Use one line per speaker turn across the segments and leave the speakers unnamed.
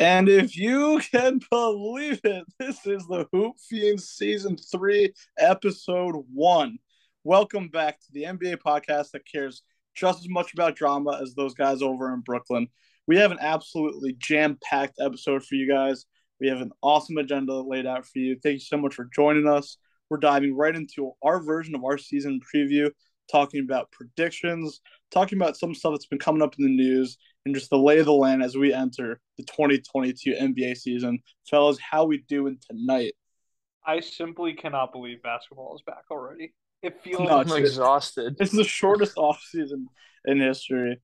And if you can believe it, this is the Hoop Fiends Season 3, Episode 1. Welcome back to the NBA podcast that cares just as much about drama as those guys over in Brooklyn. We have an absolutely jam packed episode for you guys. We have an awesome agenda laid out for you. Thank you so much for joining us. We're diving right into our version of our season preview, talking about predictions, talking about some stuff that's been coming up in the news, and just the lay of the land as we enter the 2022 NBA season. Fellas, how we doing tonight?
I simply cannot believe basketball is back already. It feels
no, I'm exhausted.
It's the shortest off season in history.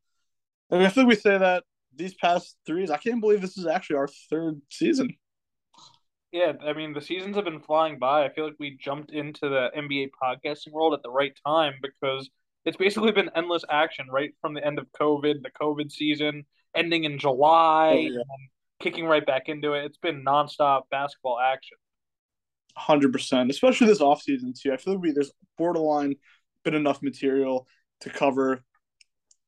I mean, I think we say that these past threes. I can't believe this is actually our third season.
Yeah, I mean the seasons have been flying by. I feel like we jumped into the NBA podcasting world at the right time because it's basically been endless action right from the end of COVID, the COVID season ending in July, oh, yeah. and kicking right back into it. It's been nonstop basketball action.
Hundred percent, especially this offseason too. I feel like we, there's borderline been enough material to cover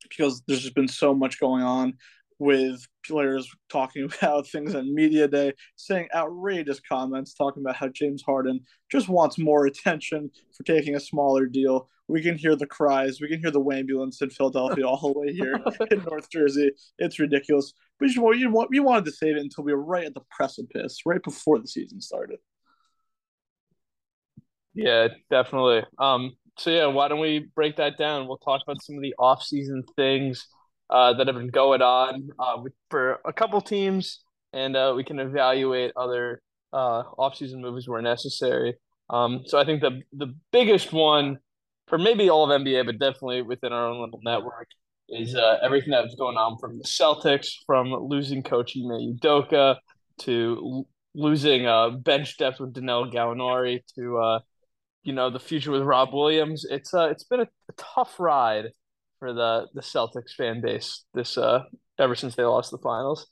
because there's just been so much going on with players talking about things on media day, saying outrageous comments, talking about how James Harden just wants more attention for taking a smaller deal. We can hear the cries, we can hear the ambulance in Philadelphia all the way here in North Jersey. It's ridiculous. But you, you, you wanted to save it until we were right at the precipice, right before the season started.
Yeah, definitely. Um, so yeah, why don't we break that down? We'll talk about some of the off-season things uh, that have been going on uh, for a couple teams, and uh, we can evaluate other uh, offseason moves where necessary. Um, so I think the the biggest one for maybe all of NBA, but definitely within our own little network, is uh, everything that's going on from the Celtics, from losing coach Ime Udoka to l- losing uh, bench depth with Danilo Gallinari to uh, you know the future with Rob Williams. It's uh, it's been a, a tough ride for the the Celtics fan base this uh ever since they lost the finals.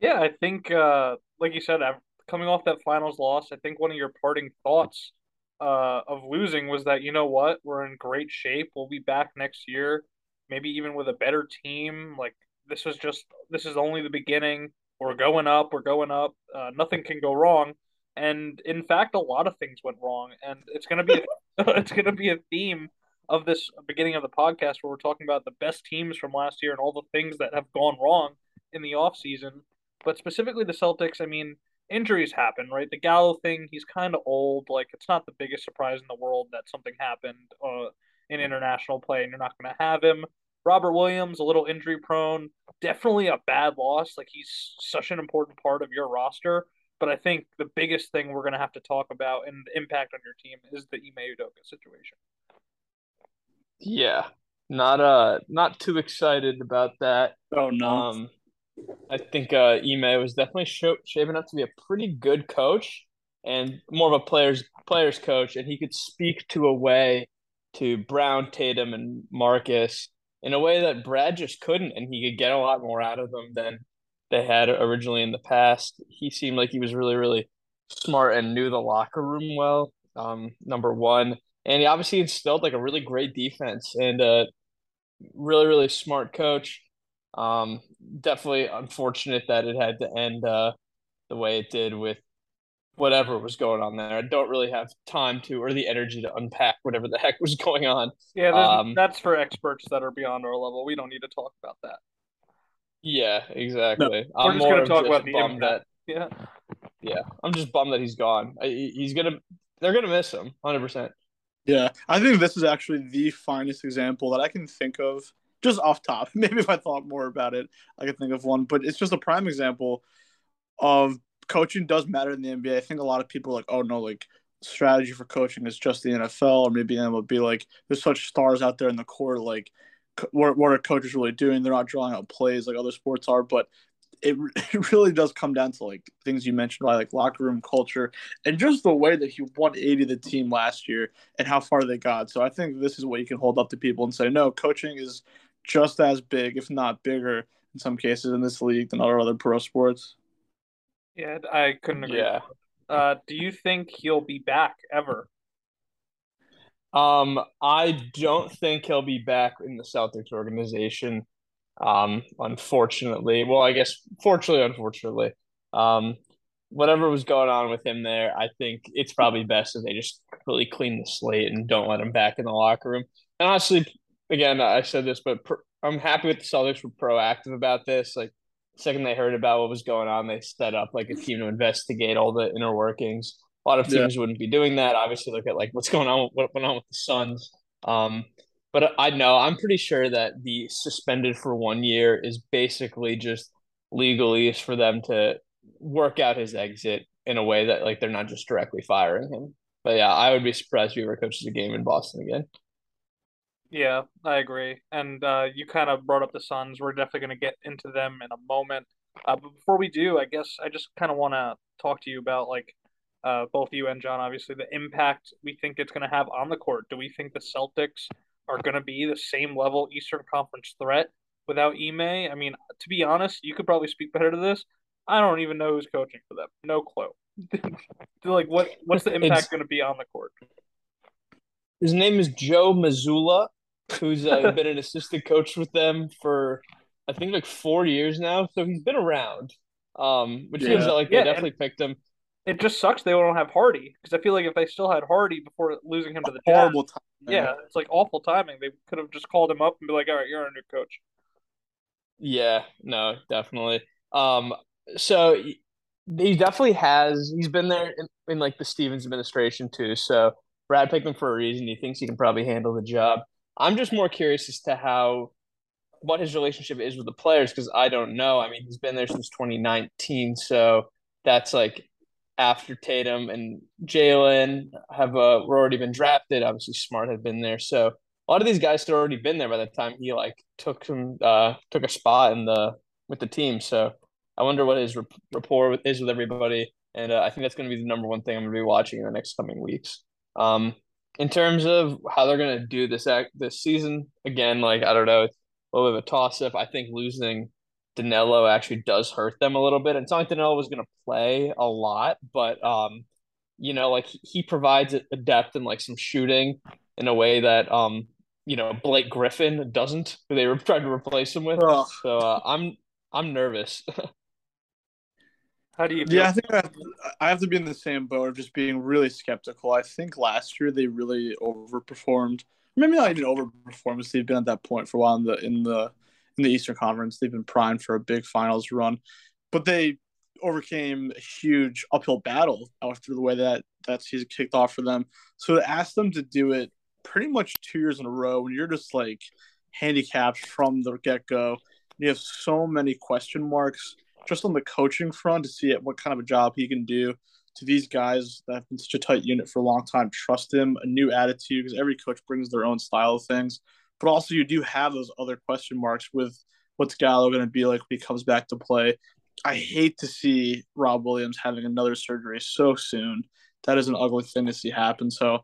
Yeah, I think uh like you said, coming off that finals loss, I think one of your parting thoughts uh of losing was that you know what, we're in great shape. We'll be back next year, maybe even with a better team. Like this was just this is only the beginning. We're going up, we're going up. Uh, nothing can go wrong. And in fact, a lot of things went wrong, and it's gonna be it's gonna be a theme of this beginning of the podcast where we're talking about the best teams from last year and all the things that have gone wrong in the offseason. But specifically the Celtics, I mean, injuries happen, right? The Gallo thing, he's kind of old. Like, it's not the biggest surprise in the world that something happened uh, in international play and you're not going to have him. Robert Williams, a little injury prone, definitely a bad loss. Like, he's such an important part of your roster. But I think the biggest thing we're going to have to talk about and the impact on your team is the Ime Udoka situation.
Yeah, not uh, not too excited about that.
Oh no.
Um, I think uh, Ime was definitely sh- shaping up to be a pretty good coach and more of a players players coach, and he could speak to a way to Brown, Tatum, and Marcus in a way that Brad just couldn't, and he could get a lot more out of them than they had originally in the past. He seemed like he was really, really smart and knew the locker room well. Um, number one, and he obviously instilled like a really great defense and a really really smart coach. Um, definitely unfortunate that it had to end uh, the way it did with whatever was going on there. I don't really have time to or the energy to unpack whatever the heck was going on.
Yeah, um, that's for experts that are beyond our level. We don't need to talk about that.
Yeah, exactly.
No, we're
I'm
just going to talk about the
bummed
impact.
that.
Yeah.
Yeah, I'm just bummed that he's gone. He's gonna. They're gonna miss him, hundred percent.
Yeah, I think this is actually the finest example that I can think of, just off top. Maybe if I thought more about it, I could think of one. But it's just a prime example of coaching does matter in the NBA. I think a lot of people are like, oh no, like strategy for coaching is just the NFL, or maybe MLB. Like there's such stars out there in the court. Like what what are coaches really doing? They're not drawing out plays like other sports are. But it, it really does come down to like things you mentioned by like locker room culture and just the way that he 180 the team last year and how far they got. So I think this is what you can hold up to people and say, no, coaching is just as big, if not bigger, in some cases in this league than other other pro sports.
Yeah, I couldn't agree.
Yeah.
Uh, do you think he'll be back ever?
Um, I don't think he'll be back in the Celtics organization. Um, unfortunately, well, I guess fortunately, unfortunately, Um, whatever was going on with him there, I think it's probably best that they just completely clean the slate and don't let him back in the locker room. And honestly, again, I said this, but I'm happy with the Celtics were proactive about this. Like, second they heard about what was going on, they set up like a team to investigate all the inner workings. A lot of teams yeah. wouldn't be doing that. Obviously, look at like what's going on, what went on with the Suns. Um, but I know I'm pretty sure that the suspended for one year is basically just legalese for them to work out his exit in a way that like they're not just directly firing him. But yeah, I would be surprised if he ever coaches a game in Boston again.
Yeah, I agree. And uh, you kind of brought up the Suns. We're definitely going to get into them in a moment. Uh, but before we do, I guess I just kind of want to talk to you about like uh, both you and John, obviously, the impact we think it's going to have on the court. Do we think the Celtics are going to be the same level Eastern Conference threat without Ime? I mean, to be honest, you could probably speak better to this. I don't even know who's coaching for them. No clue. like, what what's the impact going to be on the court?
His name is Joe Mazzulla who's uh, been an assistant coach with them for I think like four years now. So he's been around, um, which yeah. means that like they yeah, definitely picked him.
It just sucks they don't have Hardy because I feel like if they still had Hardy before losing him to the horrible Jazz, time. Yeah, it's like awful timing. They could have just called him up and be like, "All right, you're our new coach."
Yeah, no, definitely. Um, so he definitely has. He's been there in, in like the Stevens administration too. So Brad picked him for a reason. He thinks he can probably handle the job. I'm just more curious as to how what his relationship is with the players because I don't know. I mean, he's been there since 2019, so that's like after Tatum and Jaylen have uh, were already been drafted. Obviously, Smart had been there, so a lot of these guys had already been there by the time he like took some uh took a spot in the with the team. So I wonder what his rapport with, is with everybody, and uh, I think that's going to be the number one thing I'm going to be watching in the next coming weeks. Um, in terms of how they're gonna do this act this season, again, like I don't know, it's a little bit of a toss up. I think losing Danilo actually does hurt them a little bit. And it's not like Danilo was gonna play a lot, but um, you know, like he provides a depth and like some shooting in a way that um, you know, Blake Griffin doesn't. Who they were trying to replace him with. Oh. So uh, I'm I'm nervous.
How do you?
Yeah, I think I have, to, I have, to, be in the same boat of just being really skeptical. I think last year they really overperformed. Maybe not even overperformed. They've been at that point for a while in the in the in the Eastern Conference. They've been primed for a big finals run, but they overcame a huge uphill battle after the way that that season kicked off for them. So to ask them to do it pretty much two years in a row, when you're just like handicapped from the get go, you have so many question marks just on the coaching front to see what kind of a job he can do to these guys that have been such a tight unit for a long time. Trust him, a new attitude because every coach brings their own style of things. But also, you do have those other question marks with what's Gallo going to be like when he comes back to play. I hate to see Rob Williams having another surgery so soon. That is an ugly thing to see happen. So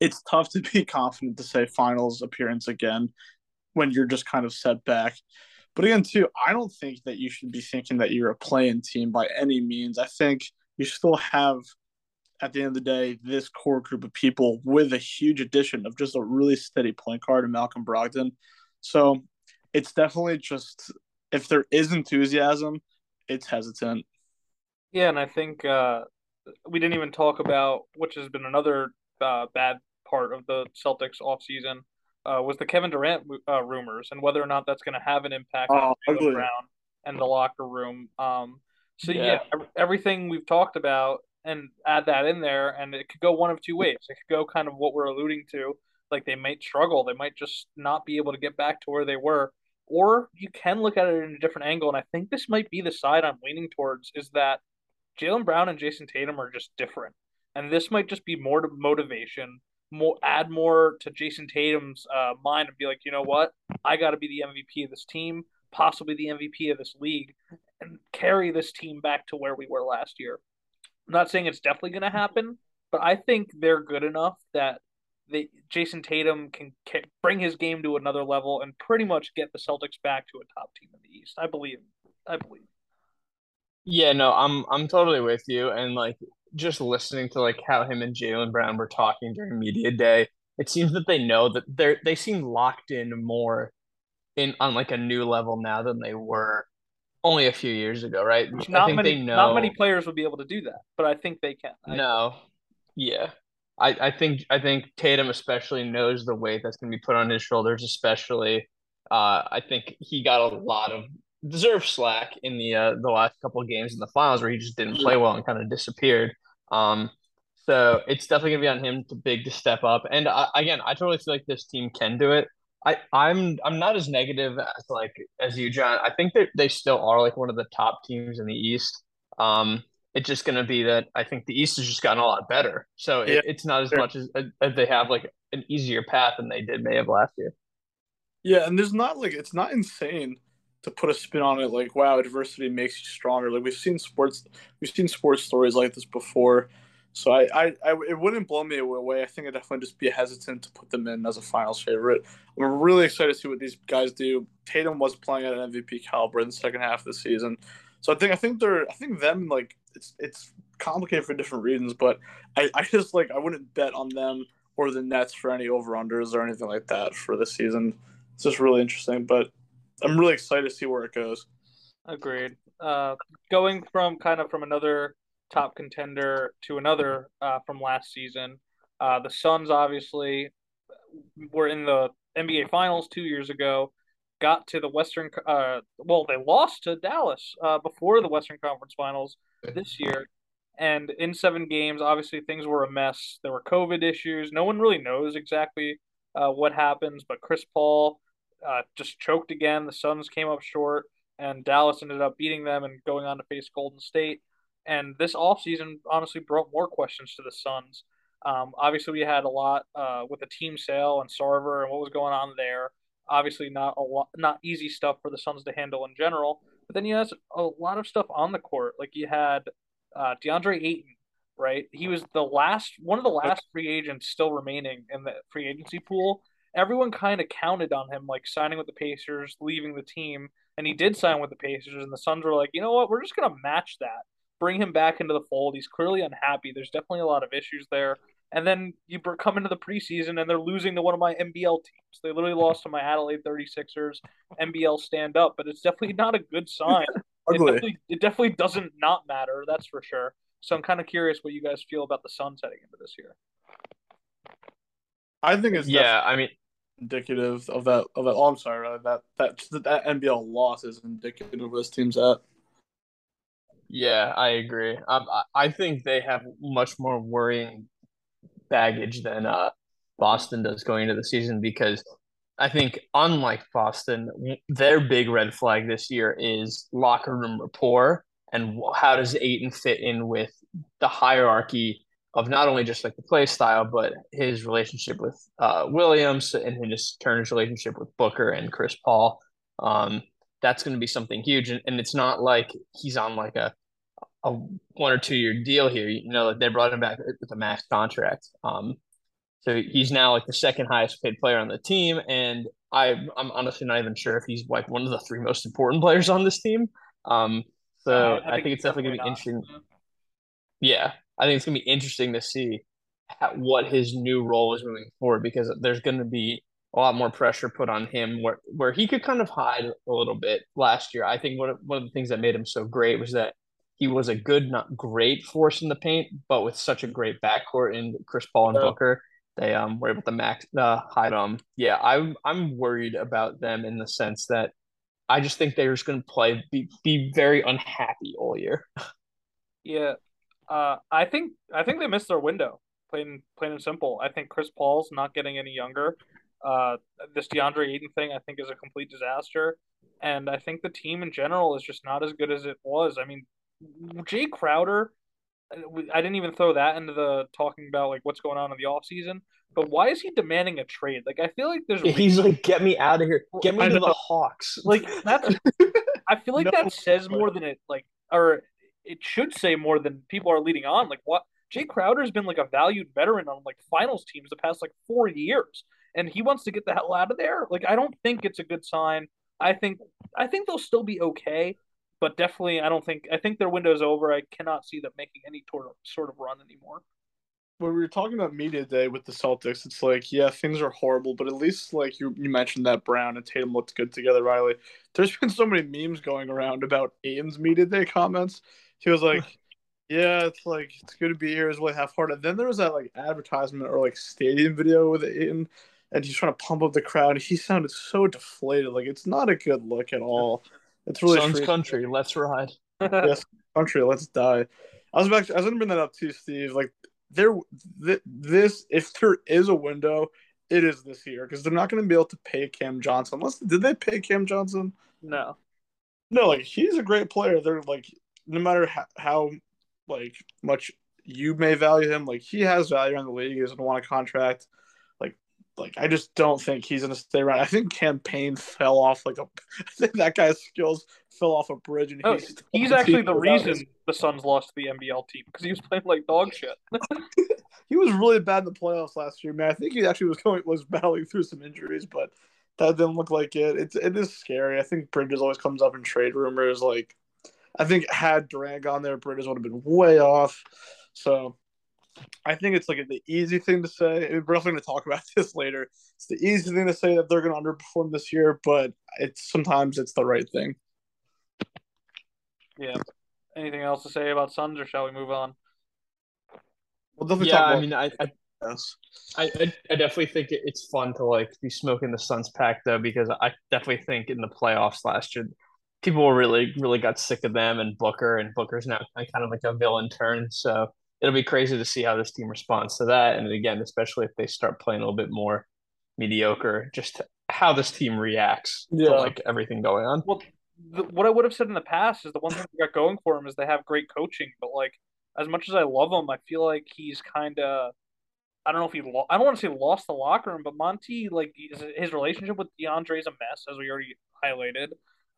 it's tough to be confident to say finals appearance again when you're just kind of set back. But again, too, I don't think that you should be thinking that you're a playing team by any means. I think you still have, at the end of the day, this core group of people with a huge addition of just a really steady point guard in Malcolm Brogdon. So it's definitely just if there is enthusiasm, it's hesitant.
Yeah, and I think uh, we didn't even talk about which has been another uh, bad part of the Celtics offseason uh, was the Kevin Durant uh, rumors and whether or not that's going to have an impact oh, on the Brown and the locker room. Um, so yeah. yeah, everything we've talked about and add that in there, and it could go one of two ways. It could go kind of what we're alluding to, like they might struggle, they might just not be able to get back to where they were, or you can look at it in a different angle. And I think this might be the side I'm leaning towards is that Jaylen Brown and Jayson Tatum are just different, and this might just be more motivation more add more to Jayson Tatum's uh, mind and be like, you know what, I got to be the MVP of this team, possibly the MVP of this league, and carry this team back to where we were last year. I'm not saying it's definitely going to happen, but I think they're good enough that they, Jayson Tatum can, can bring his game to another level and pretty much get the Celtics back to a top team in the East. I believe. I believe.
Yeah, no, I'm I'm totally with you, and like just listening to like how him and Jaylen Brown were talking during media day, it seems that they know that they're they seem locked in more in on like a new level now than they were only a few years ago, right?
Not
I think
many,
they know.
not many players would be able to do that, but I think they can. I-
No, yeah. I, I think I think Tatum especially knows the weight that's going to be put on his shoulders. Especially, uh, I think he got a lot of deserved slack in the uh, the last couple of games in the finals where he just didn't play well and kind of disappeared. Um, so it's definitely gonna be on him to big to step up. And I, again, I totally feel like this team can do it. I, I'm I'm not as negative as like as you, John. I think that they still are like one of the top teams in the East. Um, it's just gonna be that I think the East has just gotten a lot better. So it,
Yeah,
it's not as
sure.
much as, as they have like an easier path than they did May of last year.
Yeah, and there's not like it's not insane to put a spin on it like wow, adversity makes you stronger. Like we've seen sports we've seen sports stories like this before. So I, I, I it wouldn't blow me away. I think I'd definitely just be hesitant to put them in as a finals favorite. I'm really excited to see what these guys do. Tatum was playing at an MVP caliber in the second half of the season. So I think I think they're I think them like it's it's complicated for different reasons, but I, I just like I wouldn't bet on them or the Nets for any over unders or anything like that for this season. It's just really interesting, but I'm really excited to see where it goes.
Agreed. Uh, going from kind of from another top contender to another uh, from last season, uh, the Suns obviously were in the NBA Finals two years ago. Got to the Western, uh, well, they lost to Dallas uh, before the Western Conference Finals this year. And in seven games, obviously things were a mess. There were COVID issues. No one really knows exactly uh, what happens, but Chris Paul uh, just choked again. The Suns came up short, and Dallas ended up beating them and going on to face Golden State. And this offseason honestly brought more questions to the Suns. Um, obviously, we had a lot uh, with the team sale and Sarver and what was going on there. Obviously, not a lot, not easy stuff for the Suns to handle in general. But then you had a lot of stuff on the court. Like you had uh, DeAndre Ayton, right? He was the last, one of the last free agents still remaining in the free agency pool. Everyone kind of counted on him, like signing with the Pacers, leaving the team, and he did sign with the Pacers. And the Suns were like, you know what? We're just gonna match that, bring him back into the fold. He's clearly unhappy. There's definitely a lot of issues there. And then you come into the preseason and they're losing to one of my NBL teams. They literally lost to my Adelaide 36ers, NBL stand up, but it's definitely not a good sign. It definitely, it definitely doesn't not matter, that's for sure. So I'm kind of curious what you guys feel about the Suns heading into this year.
I think it's
Yeah, I mean,
indicative of that of that. Oh, I'm sorry, that that that NBL loss is indicative of this team's at.
Yeah, I agree. I, I think they have much more worrying baggage than uh, Boston does going into the season because I think, unlike Boston, their big red flag this year is locker room rapport and how does Ayton fit in with the hierarchy of not only just like the play style, but his relationship with uh, Williams and his Turner's relationship with Booker and Chris Paul. Um, that's going to be something huge, and, and it's not like he's on like a a one or two year deal here. You know, like they brought him back with a max contract. Um, so he's now like the second highest paid player on the team, and I I'm honestly not even sure if he's like one of the three most important players on this team. Um, so
Uh,
I, think it's definitely, gonna be interesting. Yeah, I think it's gonna be interesting to see what his new role is moving forward because there's gonna be a lot more pressure put on him where where he could kind of hide a little bit last year. I think one of, one of the things that made him so great was that he was a good, not great force in the paint, but with such a great backcourt in Chris Paul and
Yeah.
Booker, they um were able to max uh, hide him. Yeah, I'm I'm worried about them in the sense that I just think they're just going to play be be very unhappy all year.
Yeah, uh, I think I think they missed their window. Plain plain and simple. I think Chris Paul's not getting any younger. Uh, this DeAndre Ayton thing, I think, is a complete disaster, and I think the team in general is just not as good as it was. I mean, Jay Crowder. I didn't even throw that into the talking about like what's going on in the off season. But why is he demanding a trade? Like I feel like there's
He's like, "Get me out of here! Get me to the Hawks!"
like that's I feel like
No.
that says more than it like or it should say more than people are leading on. Like what Jay Crowder's been like a valued veteran on like finals teams the past like four years. And he wants to get the hell out of there. Like I don't think it's a good sign. I think I think they'll still be okay, but definitely I don't think I think their window's over. I cannot see them making any sort of sort of run anymore.
when we were talking about media day with the Celtics, it's like, yeah, things are horrible, but at least like you you mentioned that Brown and Tatum looked good together, Riley. There's been so many memes going around about Ayton's media day comments. He was like, Yeah, it's like it's good to be here, is really half hearted. Then there was that like advertisement or like stadium video with Ayton and he's trying to pump up the crowd. He sounded so deflated. Like it's not a good look at all. It's really
Suns country, let's ride.
yes, country, let's die. I was about to, I was gonna bring that up to Steve. Like there, th- this if there is a window, it is this year because they're not gonna be able to pay Cam Johnson. Unless did they pay Cam Johnson?
No,
no. Like he's a great player. They're like no matter how, how like much you may value him, like he has value in the league. He doesn't want a contract like like I just don't think he's gonna stay around. I think Cam Payne fell off like a. I think that guy's skills fell off a bridge, and
oh, he's, he's actually the reason his... the Suns lost to the NBL team because he was playing like dog shit.
he was really bad in the playoffs last year, man. I think he actually was going was battling through some injuries, but that didn't look like it. It's it is scary. I think Bridges always comes up in trade rumors. Like, I think had Durant gone there, Bridges would have been way off. So I think it's like the easy thing to say. We're definitely going to talk about this later. It's the easy thing to say that they're going to underperform this year, but it's sometimes it's the right thing.
Yeah. Anything else to say about Suns, or shall we move on?
Well, definitely yeah, I mean, I, I. I, I, definitely think it's fun to like be smoking the Suns pack though, because I definitely think in the playoffs last year, people really, really got sick of them and Booker, and Booker's now kind of like a villain turn. So it'll be crazy to see how this team responds to that. And again, especially if they start playing a little bit more mediocre, just how this team reacts yeah. to like everything going on.
Well, the, what I would have said in the past is the one thing they got going for him is they have great coaching, but like as much as I love him, I feel like he's kind of I don't know if he lo- I don't want to say lost the locker room, but Monty like his relationship with DeAndre is a mess, as we already highlighted.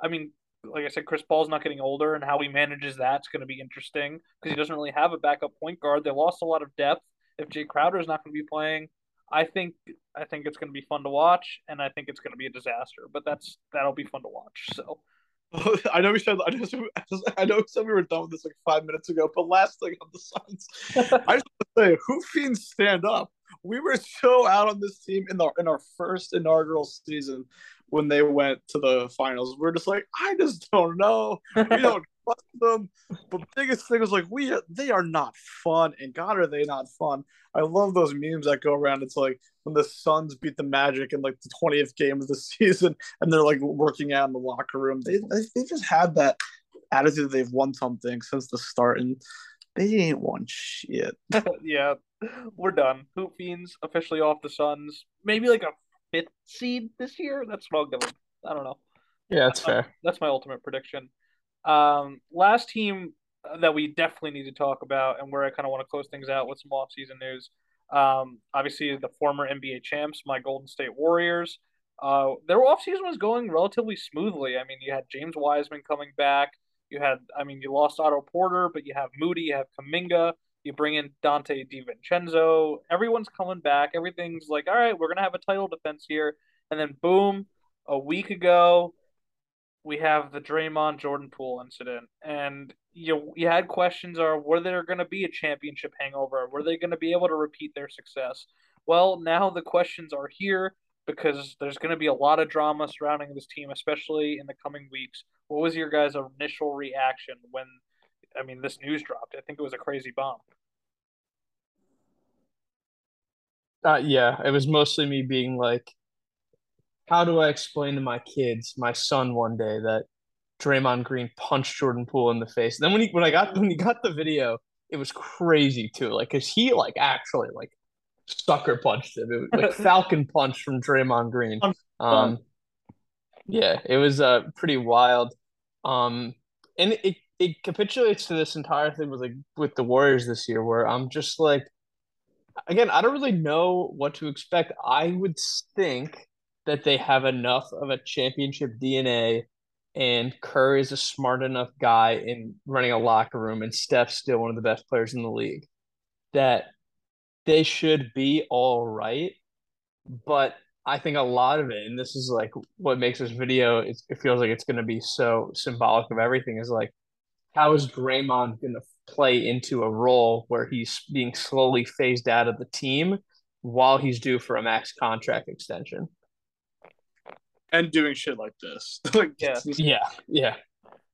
I mean, like I said, Chris Paul's not getting older, and how he manages that's going to be interesting because he doesn't really have a backup point guard. They lost a lot of depth. If Jay Crowder is not going to be playing, I think I think it's going to be fun to watch, and I think it's going to be a disaster. But that's that'll be fun to watch. So.
I know we said I know, I know we said we were done with this like five minutes ago, but last thing on the Suns, I just want to say, who fiends stand up? We were so out on this team in the in our first inaugural season when they went to the finals. We're just like, I just don't know. We don't trust them. But biggest thing is like we they are not fun, and God are they not fun. I love those memes that go around. It's like when the Suns beat the Magic in like the twentieth game of the season, and they're like working out in the locker room. They they just had that attitude that they've won something since the start, and they ain't won shit.
yeah, we're done. Hoop Fiends officially off the Suns. Maybe like a fifth seed this year. That's what I'll give them. I don't know.
Yeah, that's fair.
that's my ultimate prediction. Um, last team that we definitely need to talk about, and where I kind of want to close things out with some off-season news. Um, obviously, the former NBA champs, my Golden State Warriors. Uh, their offseason was going relatively smoothly. I mean, you had James Wiseman coming back. You had, I mean, you lost Otto Porter, but you have Moody, you have Kuminga. You bring in Donte DiVincenzo. Everyone's coming back. Everything's like, all right, we're gonna have a title defense here. And then boom, a week ago, we have the Draymond Jordan Poole incident, and you you had questions: Are were there to be a championship hangover? Were they to be able to repeat their success? Well, now the questions are here because there's going to be a lot of drama surrounding this team, especially in the coming weeks. What was your guys' initial reaction when, I mean, this news dropped? I think it was a crazy bomb.
Uh, yeah, it was mostly me being like, how do I explain to my kids, my son, one day that Draymond Green punched Jordan Poole in the face? Then when he when I got when he got the video, it was crazy too. Like, cause he like actually like sucker punched him, it was, like Falcon punch from Draymond Green. Um, yeah, it was uh pretty wild. Um, and it it capitulates to this entire thing with like with the Warriors this year, where I'm just like again, I don't really know what to expect. I would think that they have enough of a championship DNA and Kerr is a smart enough guy in running a locker room and Steph's still one of the best players in the league that they should be all right. But I think a lot of it, and this is like what makes this video, it feels like it's going to be so symbolic of everything, is like, how is Draymond going to play into a role where he's being slowly phased out of the team while he's due for a max contract extension.
And doing shit like this. like
Yeah.
Yeah, yeah.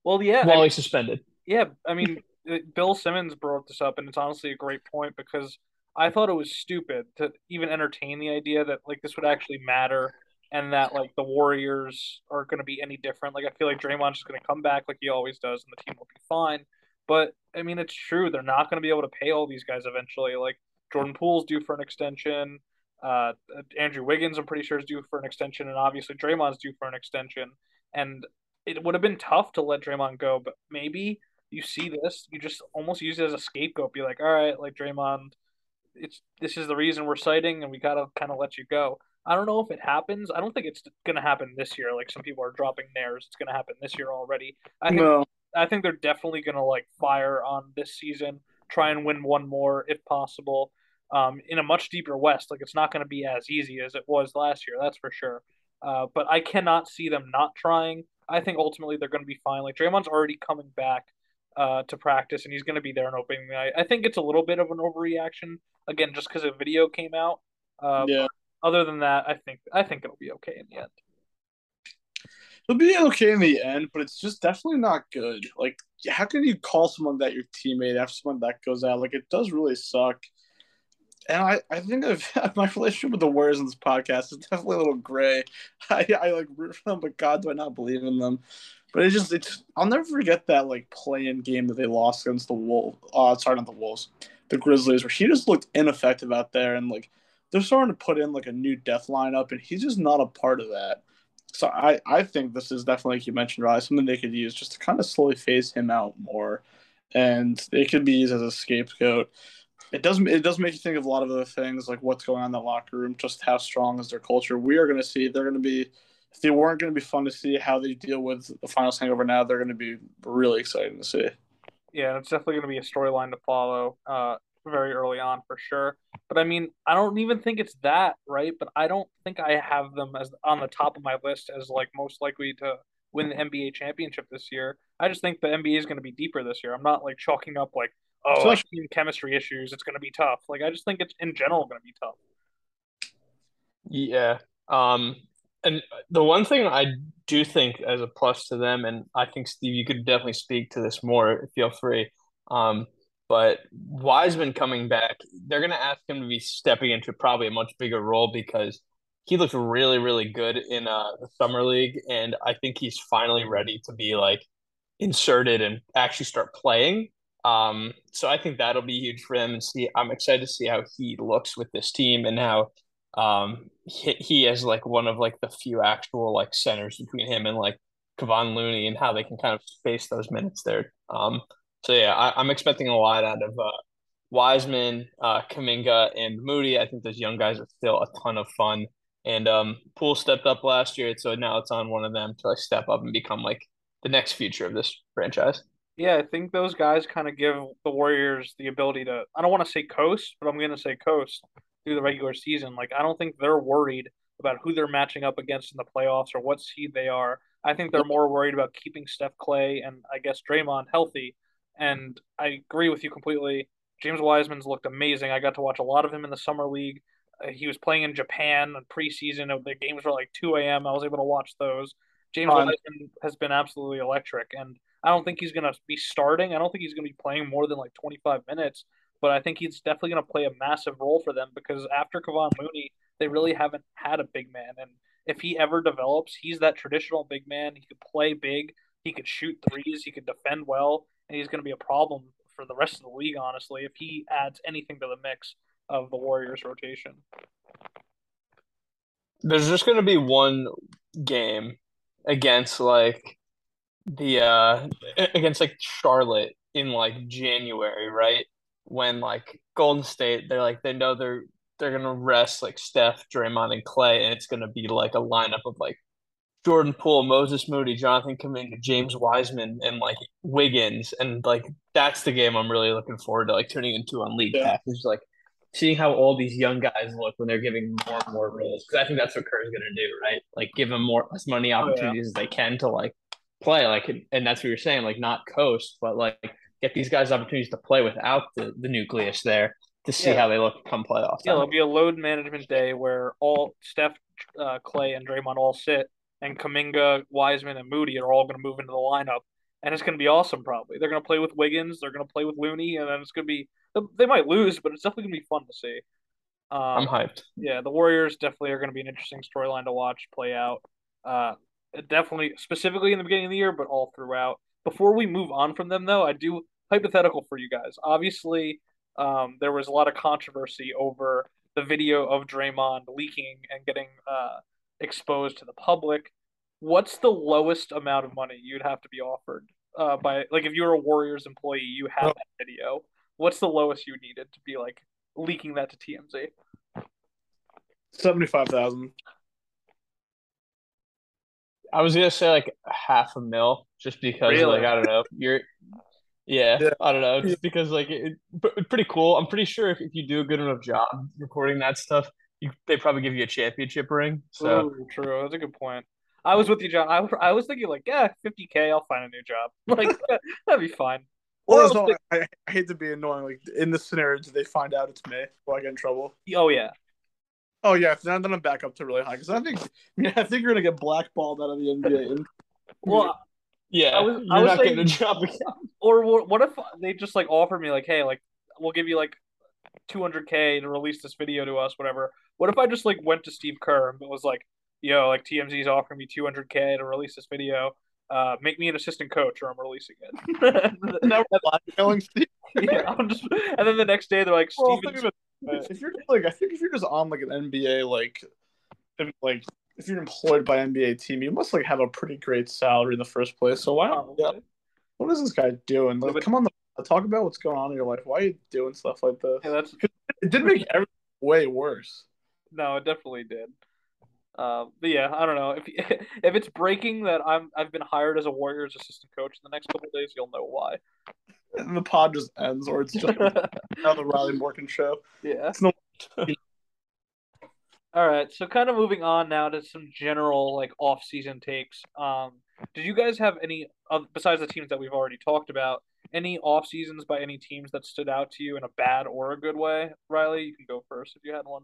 Well, yeah. I
While
mean-
he's suspended.
Yeah, I mean, uh, Bill Simmons brought this up, and it's honestly a great point because I thought it was stupid to even entertain the idea that like this would actually matter and that like the Warriors are going to be any different. Like I feel like Draymond's just going to come back like he always does, and the team will be fine. But I mean, it's true they're not going to be able to pay all these guys eventually. Like Jordan Poole's due for an extension. Uh, Andrew Wiggins, I'm pretty sure, is due for an extension, and obviously Draymond's due for an extension. And it would have been tough to let Draymond go, but maybe you see this, you just almost use it as a scapegoat. Be like, all right, like Draymond, it's this is the reason we're citing, and we gotta kind of let you go. I don't know if it happens. I don't think it's gonna happen this year. Like some people are dropping theirs. It's gonna happen this year already. I think
no.
I think they're definitely gonna like fire on this season, try and win one more if possible. Um, in a much deeper West, like it's not going to be as easy as it was last year, that's for sure. Uh, but I cannot see them not trying. I think ultimately they're going to be fine. Like Draymond's already coming back uh, to practice, and he's going to be there on opening night. I think it's a little bit of an overreaction again, just because a video came out. Uh,
Yeah.
Other than that, I think I think it'll be okay in the end.
It'll be okay in the end, but it's just definitely not good. Like, how can you call someone that your teammate after someone that goes out? Like, it does really suck. And I, I think I've, my relationship with the Warriors in this podcast is definitely a little gray. I, I like root for them, but God, do I not believe in them? But it just, it's, I'll never forget that like play-in game that they lost against the Wolves. Uh, sorry, not the Wolves, the Grizzlies, where he just looked ineffective out there, and like they're starting to put in like a new death lineup, and he's just not a part of that. So I, I think this is definitely, like you mentioned, Riley, something they could use just to kind of slowly phase him out more, and it could be used as a scapegoat. It doesn't it does make you think of a lot of other things like what's going on in the locker room, just how strong is their culture. We are going to see they're going to be if they weren't going to be fun to see how they deal with the finals hangover now, they're going to be really exciting to see.
Yeah, it's definitely going to be a storyline to follow uh, very early on for sure. But I mean, I don't even think it's that, right? But I don't think I have them as on the top of my list as like most likely to win the NBA championship this year. I just think the NBA is going to be deeper this year. I'm not like chalking up like, oh,
So, like-
team chemistry issues. It's going to be tough. Like I just think it's in general going to be tough.
Yeah. Um, and the one thing I do think as a plus to them, and I think Steve, you could definitely speak to this more. Feel free. Um, but Wiseman coming back, they're gonna ask him to be stepping into probably a much bigger role because he looked really, really good in uh, the summer league, and I think he's finally ready to be like inserted and actually start playing. Um, so I think that'll be huge for him, and see. I'm excited to see how he looks with this team and how um he, he is like one of like the few actual like centers between him and like Kevon Looney and how they can kind of space those minutes there. Um, so yeah, I, I'm expecting a lot out of uh, Wiseman, uh, Kuminga, and Moody. I think those young guys are still a ton of fun. And um, Poole stepped up last year, so now it's on one of them to like step up and become like the next future of this franchise.
Yeah, I think those guys kind of give the Warriors the ability to. I don't want to say coast, but I'm going to say coast through the regular season. Like I don't think they're worried about who they're matching up against in the playoffs or what seed they are. I think they're more worried about keeping Steph Clay and I guess Draymond healthy. And I agree with you completely. James Wiseman's looked amazing. I got to watch a lot of him in the summer league. Uh, he was playing in Japan in preseason. The games were like 2 a.m. I was able to watch those. James
Fun.
Wiseman has been absolutely electric, and I don't think he's going to be starting. I don't think he's going to be playing more than like 25 minutes, but I think he's definitely going to play a massive role for them because after Kevon Looney, they really haven't had a big man. And if he ever develops, he's that traditional big man. He could play big, he could shoot threes, he could defend well, and he's going to be a problem for the rest of the league, honestly, if he adds anything to the mix of the Warriors rotation.
There's just gonna be one game against like the uh against like Charlotte in like January, right? When like Golden State, they're like they know they're they're gonna rest like Steph, Draymond, and Clay, and it's gonna be like a lineup of like Jordan Poole, Moses Moody, Jonathan Kuminga, James Wiseman, and like Wiggins, and like that's the game I'm really looking forward to like tuning into on League
Yeah.
Pass. Is like seeing how all these young guys look when they're giving more and more roles because I think that's what Kerr's gonna do, right? Like give them more as many opportunities as they can to like play, like, and that's what you're saying, like not coast, but like get these guys opportunities to play without the, the nucleus there to see
Yeah.
how they look come playoff
Yeah, it'll be a load management day where all Steph, uh, Clay, and Draymond all sit, and Kuminga, Wiseman, and Moody are all going to move into the lineup, and it's going to be awesome. Probably they're going to play with Wiggins, they're going to play with Looney, and then it's going to be they might lose, but it's definitely going to be fun to see.
I'm
Um,
hyped.
yeah, the Warriors definitely are going to be an interesting storyline to watch play out. Uh, definitely, specifically in the beginning of the year, but all throughout. Before we move on from them, though, I do hypothetical for you guys. Obviously, um, there was a lot of controversy over the video of Draymond leaking and getting uh, exposed to the public. What's the lowest amount of money you'd have to be offered uh, by, like, if you're a Warriors employee, you have
Well-
that video. What's the lowest you needed to be like leaking that to TMZ?
Seventy-five thousand.
I was gonna say like half a mil, just because
Really?
like I don't know, you're yeah,
Yeah.
I don't know, just because like it, it- pretty cool. I'm pretty sure if, if you do a good enough job recording that stuff, you they probably give you a championship ring. So
Ooh, true. That's a good point. I was with you, John. I, was- I was thinking like, yeah, 50k, I'll find a new job. Like that'd be fine. Or
Well,
else
so I, I hate to be annoying. Like in this scenario, do they find out it's me? Will I get in trouble?
oh yeah,
Oh yeah, then then I'm back up to really high because I think I, mean, I think you're gonna get blackballed out of the NBA.
Well,
yeah,
I was-
you're
I was
not getting a job again.
or what, what if they just like offer me like, hey, like we'll give you like 200k to release this video to us, whatever. What if I just like went to Steve Kerr and was like, yo, like TMZ's offering me 200k to release this video. Uh, make me an assistant coach, or I'm releasing it.
now we're blackmailing Steve.
yeah, I'm just, and then the next day they're like,
Well,
Steven,
think of it. If you're just like, I think if you're just on like an NBA like, if, like if you're employed by an NBA team, you must like have a pretty great salary in the first place. So why not? Yeah, what is this guy doing? Like, come on, the, talk about what's going on in your life. Why are you doing stuff like this?
Yeah, that's
It did make everything way worse.
No, it definitely did. Um, but yeah, I don't know if if it's breaking that I'm I've been hired as a Warriors assistant coach in the next couple of days, you'll know why.
And the pod just ends, or it's just another Riley Morgan show.
yeah.
No-
All right, so kind of moving on now to some general like off-season takes. Um, did you guys have any uh, besides the teams that we've already talked about? Any off seasons by any teams that stood out to you in a bad or a good way? Riley, you can go first if you had one.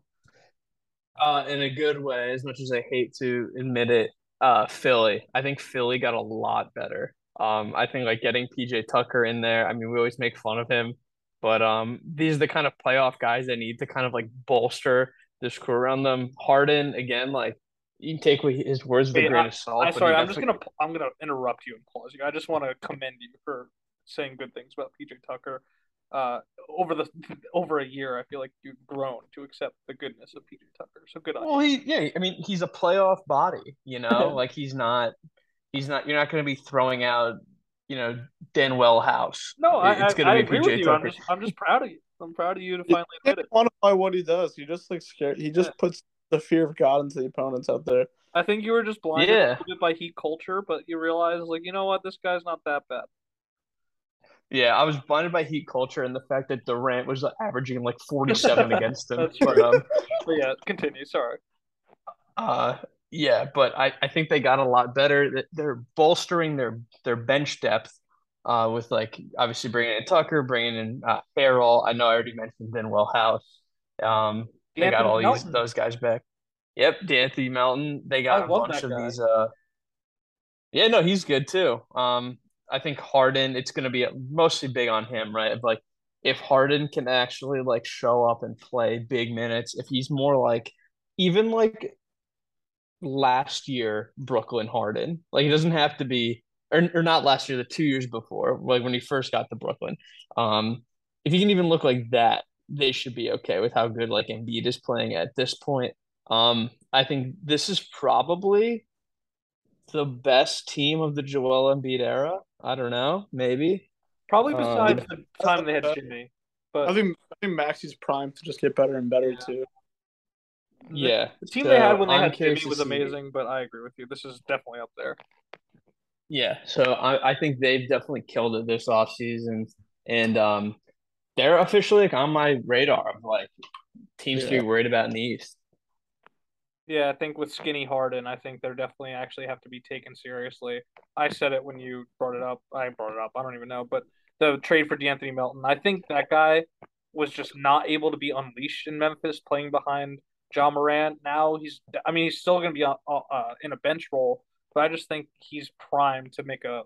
Uh, in a good way, as much as I hate to admit it, uh, Philly. I think Philly got a lot better. Um, I think like getting PJ Tucker in there. I mean, we always make fun of him, but um, these are the kind of playoff guys that need to kind of like bolster this crew around them. Harden again, like you can take his words with
Hey,
a grain of salt.
I'm sorry, I'm just gonna I'm gonna interrupt you and pause you. I just want to commend you for saying good things about PJ Tucker. Uh, over the over a year, I feel like you've grown to accept the goodness of PJ Tucker. So good on you.
Well, he yeah, I mean, he's a playoff body, you know, like he's not, he's not. You're not going to be throwing out, you know, Danuel House.
No, I,
it's
I,
gonna be
agree
PJ
with you. I'm
Tucker.
just I'm just proud of you. I'm proud of you to finally
can't
admit it.
quantify what he does. He just like scared. He just puts the fear of God into the opponents out there.
I think you were just blinded a
Yeah.
bit by heat culture, but you realize like you know what, this guy's not that bad.
Yeah, I was blinded by Heat culture and the fact that Durant was averaging like 47 against him.
That's
But um,
But yeah, continue. Sorry.
uh, yeah, but I, I think they got a lot better. They're bolstering their their bench depth. Uh, with like obviously bringing in Tucker, bringing in uh, Harrell. I know I already mentioned Danuel House. Um, they got all these those guys back. Yep, D'Anthony Melton. They got a bunch of
guy.
these. Uh, yeah, no, he's good too. Um, I think Harden. It's going to be mostly big on him, right? Like if Harden can actually like show up and play big minutes, if he's more like even like last year Brooklyn Harden, like he doesn't have to be or, or not last year, the two years before, like when he first got to Brooklyn. Um, if he can even look like that, they should be okay with how good like Embiid is playing at this point. Um, I think this is probably the best team of the Joel Embiid era. I don't know, maybe.
Probably
Um,
besides the time they had Jimmy. But
I think I think Maxey's primed to just get better and better
Yeah.
too.
the-
Yeah.
the team they had when they
I'm
had Jimmy was amazing. But I agree with you. This is definitely up there.
Yeah, so I, I think they've definitely killed it this offseason. And um they're officially like on my radar of like teams to be worried about in the East.
Yeah, I think with Skinny Harden, I think they're definitely actually have to be taken seriously. I said it when you brought it up. I brought it up. I don't even know, but the trade for De'Anthony Melton. I think that guy was just not able to be unleashed in Memphis, playing behind Ja Morant. Now he's, I mean, he's still going to be uh, uh, in a bench role, but I just think he's primed to make a,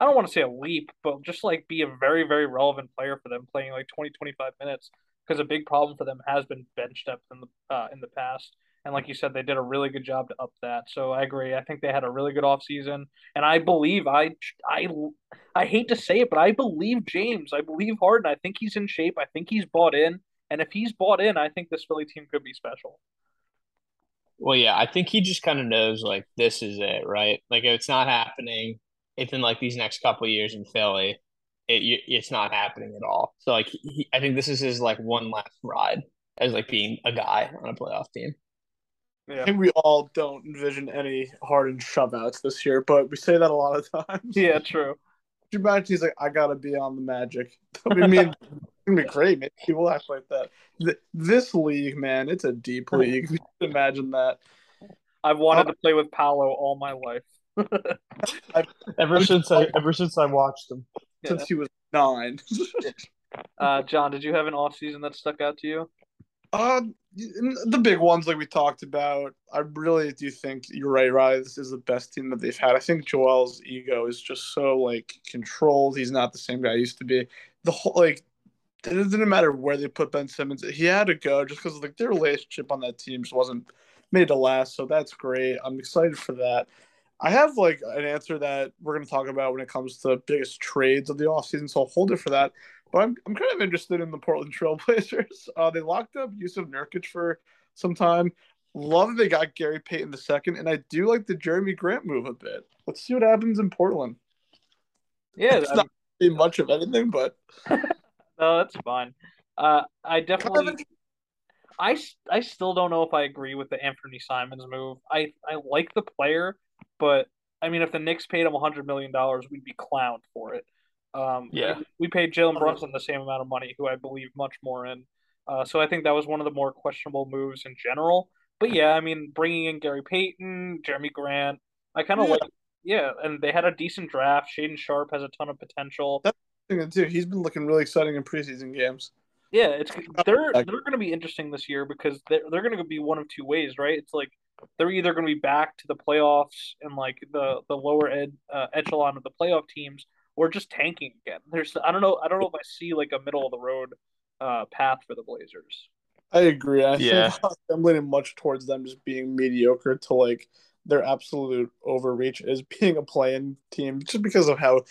I don't want to say a leap, but just like be a very, very relevant player for them, playing like 20, 25 minutes. Because a big problem for them has been bench depth in the uh, in the past. And like you said, they did a really good job to up that. So I agree. I think they had a really good offseason. And I believe I I I hate to say it, but I believe James. I believe Harden. I think he's in shape. I think he's bought in. And if he's bought in, I think this Philly team could be special.
Well, yeah, I think he just kind of knows like this is it, right? Like if it's not happening, if in like these next couple years in Philly, it it's not happening at all. So like he, I think this is his like one last ride as like being a guy on a playoff team.
Yeah. I think we all don't envision any Harden shove outs this year, but we say that a lot of times.
Yeah, true.
imagine he's like, I gotta be on the Magic. I mean, it's gonna be great, man. People act like that. This league, man, it's a deep league. imagine that.
I've wanted to play with Paolo all my life.
ever since I ever since I watched him.
Since he was nine.
uh, John, did you have an off season that stuck out to you?
Uh, the big ones like we talked about. I really do think you're is the best team that they've had. I think Joel's ego is just so like controlled. He's not the same guy he used to be. The whole like it didn't matter where they put Ben Simmons. He had to go just because like their relationship on that team just wasn't made to last. So that's great. I'm excited for that. I have like an answer that we're going to talk about when it comes to biggest trades of the offseason, so I'll hold it for that. But I'm, I'm kind of interested in the Portland Trailblazers. Uh, they locked up Jusuf Nurkic for some time. Love that they got Gary Payton the second, and I do like the Jerami Grant move a bit. Let's see what happens in Portland.
Yeah, it's
not much of anything, but
no, that's fine. Uh, I definitely, I, I still don't know if I agree with the Anfernee Simons move. I I like the player, but I mean, if the Knicks paid him hundred million dollars, we'd be clowned for it. Um,
yeah,
we, we paid Jalen Brunson the same amount of money, who I believe much more in. Uh, so I think that was one of the more questionable moves in general. But yeah, I mean, bringing in Gary Payton, Jerami Grant, I kind of yeah. like. Yeah, and they had a decent draft. Shaedon Sharpe has a ton of potential.
That's thing too. He's been looking really exciting in preseason games.
Yeah, it's they're they're going to be interesting this year because they're they're going to be one of two ways, right? It's like they're either going to be back to the playoffs and like the the lower ed uh, echelon of the playoff teams, or just tanking again. There's I don't know I don't know if I see like a middle of the road uh, path for the Blazers.
I agree. I yeah. think I'm leaning much towards them just being mediocre to like their absolute overreach is being a playing team just because of how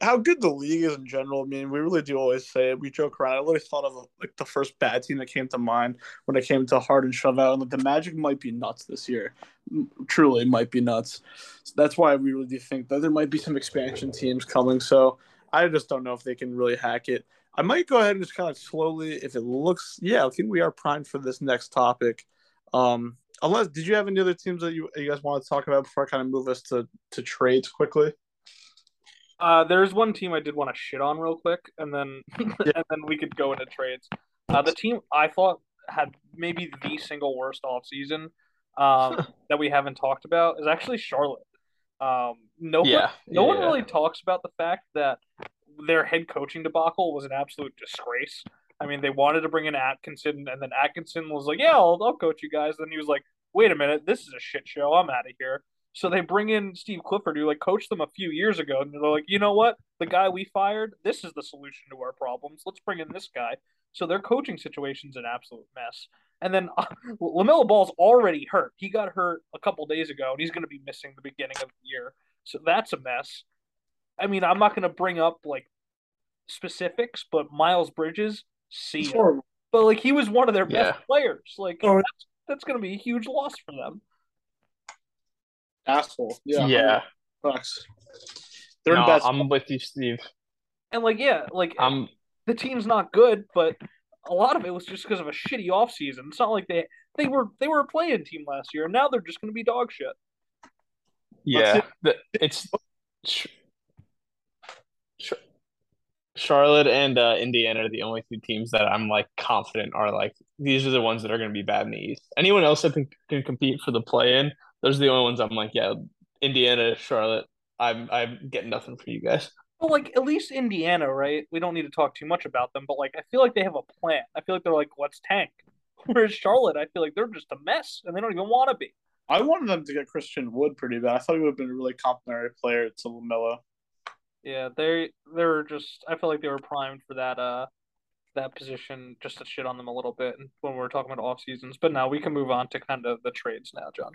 how good the league is in general. I mean, we really do always say it. We joke around. I literally thought of like the first bad team that came to mind when it came to hard and shove out, and like, the Magic might be nuts this year. Truly, might be nuts. So that's why we really do think that there might be some expansion teams coming. So I just don't know if they can really hack it. I might go ahead and just kind of slowly, if it looks, yeah, I think we are primed for this next topic. Um, unless, did you have any other teams that you you guys want to talk about before I kind of move us to to trades quickly?
Uh, there's one team I did want to shit on real quick, and then and then we could go into trades. Uh, the team I thought had maybe the single worst offseason um, that we haven't talked about is actually Charlotte. Um, no, yeah. no yeah, one really talks about the fact that their head coaching debacle was an absolute disgrace. I mean, they wanted to bring in Atkinson, and then Atkinson was like, "Yeah, I'll, I'll coach you guys." Then he was like, "Wait a minute, this is a shit show. I'm out of here." So they bring in Steve Clifford, who like coached them a few years ago, and they're like, you know what? The guy we fired, this is the solution to our problems. Let's bring in this guy. So their coaching situation's an absolute mess. And then uh, LaMelo Ball's already hurt. He got hurt a couple days ago, and he's going to be missing the beginning of the year. So that's a mess. I mean, I'm not going to bring up like specifics, but Miles Bridges, see, but like he was one of their best yeah. players. Like oh. that's, that's going to be a huge loss for them
asshole.
Yeah. Yeah.
Sucks.
They're no, best. I'm with you, Steve.
And like, yeah, like I'm the team's not good, but a lot of it was just because of a shitty offseason. It's not like they they were they were a playing team last year, and now they're just going to be dog shit.
Yeah, it. it's Charlotte and uh, Indiana are the only two teams that I'm like confident are like these are the ones that are going to be bad in the East. Anyone else that can, can compete for the play in those are the only ones I'm like, yeah, Indiana, Charlotte. I'm I'm getting nothing for you guys.
Well, like at least Indiana, right? We don't need to talk too much about them, but like I feel like they have a plan. I feel like they're like, let's tank. Whereas Charlotte, I feel like they're just a mess and they don't even want to be.
I wanted them to get Christian Wood pretty bad. I thought he would have been a really complimentary player to LaMelo.
Yeah, they they're just. I feel like they were primed for that uh that position just to shit on them a little bit when we are talking about off seasons. But now we can move on to kind of the trades now, John.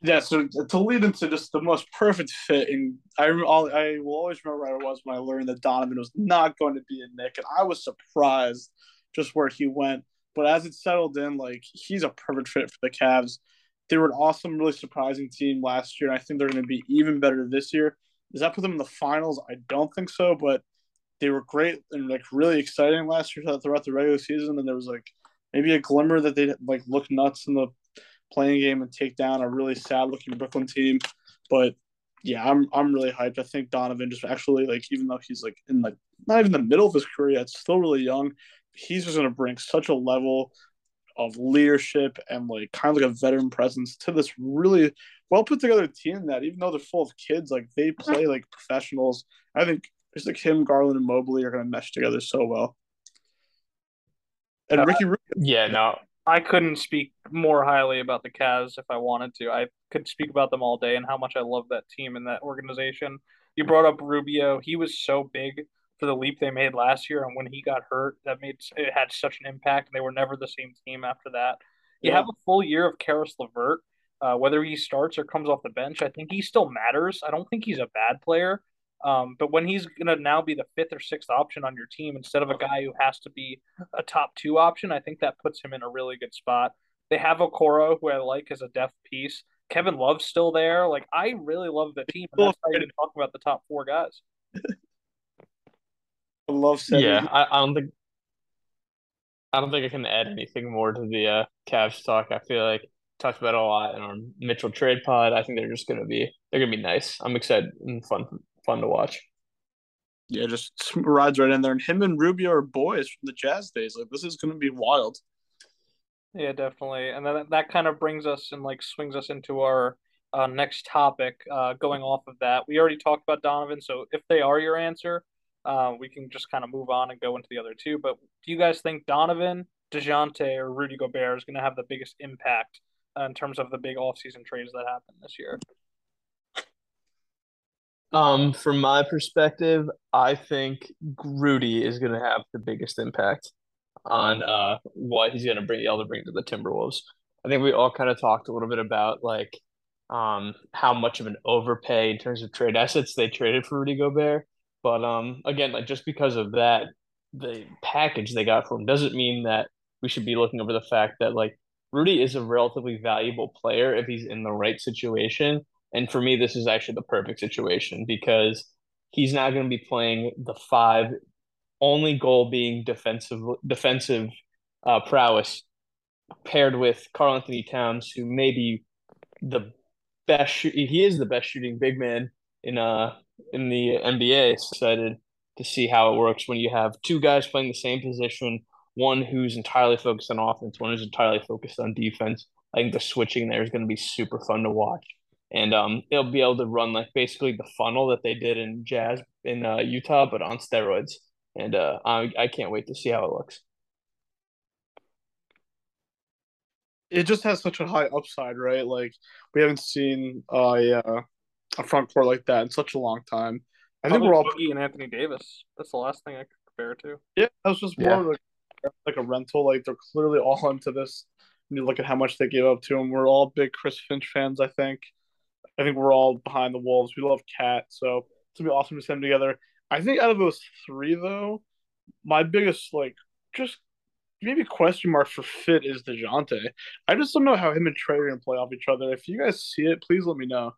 Yeah, so to lead into just the most perfect fit, and I I will always remember where I was when I learned that Donovan was not going to be a Knick, and I was surprised just where he went. But as it settled in, like he's a perfect fit for the Cavs. They were an awesome, really surprising team last year, and I think they're going to be even better this year. Does that put them in the finals? I don't think so, but they were great and like really exciting last year throughout the regular season. And there was like maybe a glimmer that they like look nuts in the playing game and take down a really sad looking Brooklyn team. But yeah, I'm I'm really hyped. I think Donovan just actually like even though he's like in like not even the middle of his career yet, still really young. He's just gonna bring such a level of leadership and like kind of like a veteran presence to this really well put together team that even though they're full of kids, like they play like professionals. I think just like him, Garland, and Mobley are going to mesh together so well. And uh, Ricky Rubio.
Yeah, no.
I couldn't speak more highly about the Cavs if I wanted to. I could speak about them all day and how much I love that team and that organization. You brought up Rubio. He was so big for the leap they made last year, and when he got hurt, that made it had such an impact, and they were never the same team after that. You yeah. have a full year of Caris LeVert. Uh, whether he starts or comes off the bench, I think he still matters. I don't think he's a bad player. Um, but when he's going to now be the fifth or sixth option on your team instead of a guy who has to be a top two option, I think that puts him in a really good spot. They have Okoro, who I like as a depth piece. Kevin Love's still there. Like I really love the team. And that's why you talk about the top four guys.
I love.
Yeah, I, I, don't think. I don't think I can add anything more to the uh, Cavs talk. I feel like talked about a lot in our Mitchell trade pod. I think they're just gonna be they're gonna be nice. I'm excited and fun fun to watch.
Yeah, just rides right in there, and him and Rubio are boys from the Jazz days. Like this is going to be wild.
Yeah, definitely, and then that kind of brings us and like swings us into our uh, next topic. Uh, going off of that, we already talked about Donovan, so if they are your answer, uh, we can just kind of move on and go into the other two. But do you guys think Donovan, Dejounte, or Rudy Gobert is going to have the biggest impact uh, in terms of the big offseason trades that happen this year?
Um, from my perspective, I think Rudy is going to have the biggest impact on uh what he's going to bring able to bring to the Timberwolves. I think we all kind of talked a little bit about like um how much of an overpay in terms of trade assets they traded for Rudy Gobert, but um again, like just because of that, the package they got from him doesn't mean that we should be looking over the fact that like Rudy is a relatively valuable player if he's in the right situation and for me, this is actually the perfect situation because he's not going to be playing the five, only goal being defensive defensive uh, prowess, paired with Karl-Anthony Towns, who may be the best. he is the best shooting big man in uh in the NBA. Excited to see how it works when you have two guys playing the same position. One who's entirely focused on offense, one who's entirely focused on defense. I think the switching there is going to be super fun to watch and um, they'll be able to run like basically the funnel that they did in Jazz in uh, Utah, but on steroids. And uh, I I can't wait to see how it looks.
It just has such a high upside, right? Like we haven't seen uh, yeah, a front court like that in such a long time.
I think we're all Boogie and Anthony Davis. That's the last thing I could compare to.
Yeah, that was just more yeah. like like a rental. Like they're clearly all into this. you look at how much they gave up to him. We're all big Chris Finch fans, I think. I think we're all behind the Wolves. We love KAT, so it's gonna be awesome to see them together. I think out of those three, though, my biggest like just maybe question mark for fit is Dejounte. I just don't know how him and Trae are gonna play off each other. If you guys see it, please let me know.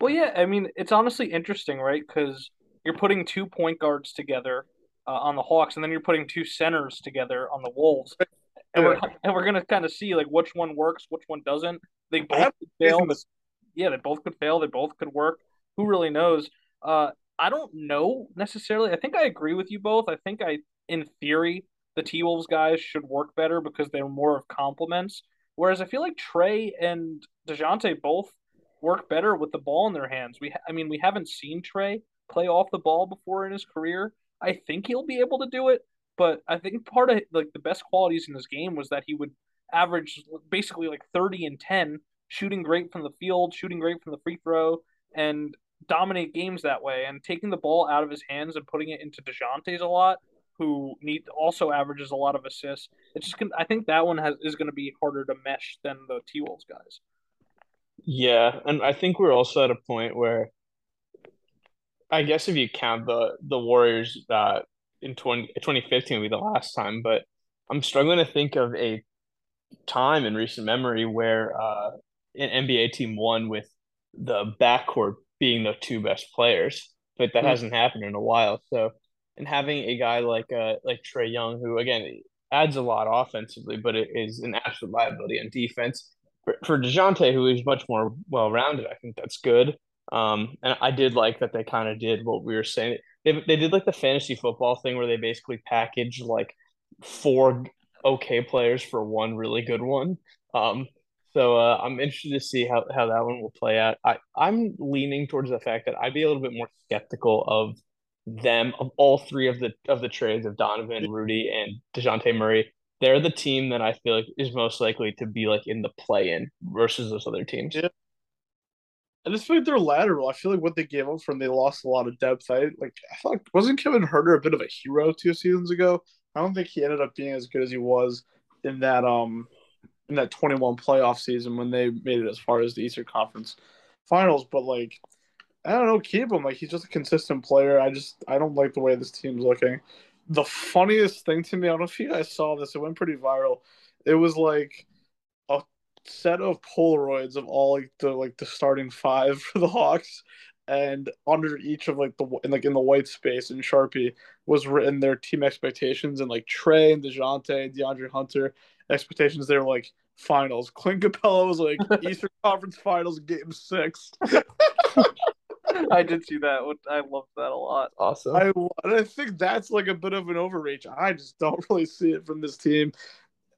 Well, yeah, I mean it's honestly interesting, right? Because you're putting two point guards together uh, on the Hawks, and then you're putting two centers together on the Wolves. And we're and we're gonna kind of see like which one works, which one doesn't. They both fail yeah, they both could fail. They both could work. Who really knows? Uh, I don't know necessarily. I think I agree with you both. I think I, in theory, the T Wolves guys should work better because they're more of complements. Whereas I feel like Trae and Dejounte both work better with the ball in their hands. We, I mean, we haven't seen Trae play off the ball before in his career. I think he'll be able to do it, but I think part of like the best qualities in his game was that he would average basically like 30 and 10, shooting great from the field, shooting great from the free throw, and dominate games that way. And taking the ball out of his hands and putting it into Dejounte's a lot, who need also averages a lot of assists. It's just I think that one has is going to be harder to mesh than the T Wolves guys.
Yeah, and I think we're also at a point where I guess if you count the the Warriors uh, in 20, 2015 will be the last time, but I'm struggling to think of a time in recent memory where uh, an NBA team won with the backcourt being the two best players, but that mm-hmm. hasn't happened in a while. So, and having a guy like uh like Trae Young, who again adds a lot offensively, but it is an absolute liability on defense. For, for Dejounte, who is much more well rounded, I think that's good. Um, and I did like that they kind of did what we were saying. They, they did like the fantasy football thing where they basically package like four okay players for one really good one. Um, so uh, I'm interested to see how, how that one will play out. I, I'm leaning towards the fact that I'd be a little bit more skeptical of them of all three of the of the trades of Donovan, Rudy, and Dejounte Murray. They're the team that I feel like is most likely to be like in the play in versus those other teams.
Yeah. I just feel like they're lateral. I feel like what they gave up from they lost a lot of depth. I like I thought wasn't Kevin Huerter a bit of a hero two seasons ago? I don't think he ended up being as good as he was in that um in that 21 playoff season when they made it as far as the Eastern Conference Finals. But like, I don't know, keep him. Like he's just a consistent player. I just I don't like the way this team's looking. The funniest thing to me, I don't know if you guys saw this. It went pretty viral. It was like a set of Polaroids of all like the like the starting five for the Hawks, and under each of like the in like in the white space in Sharpie was written their team expectations and like Trae and Dejounte and DeAndre Hunter expectations. They were like finals. Clint Capela was like Eastern Conference Finals Game Six.
I did see that. I loved that a lot.
Awesome.
I I think that's like a bit of an overreach. I just don't really see it from this team.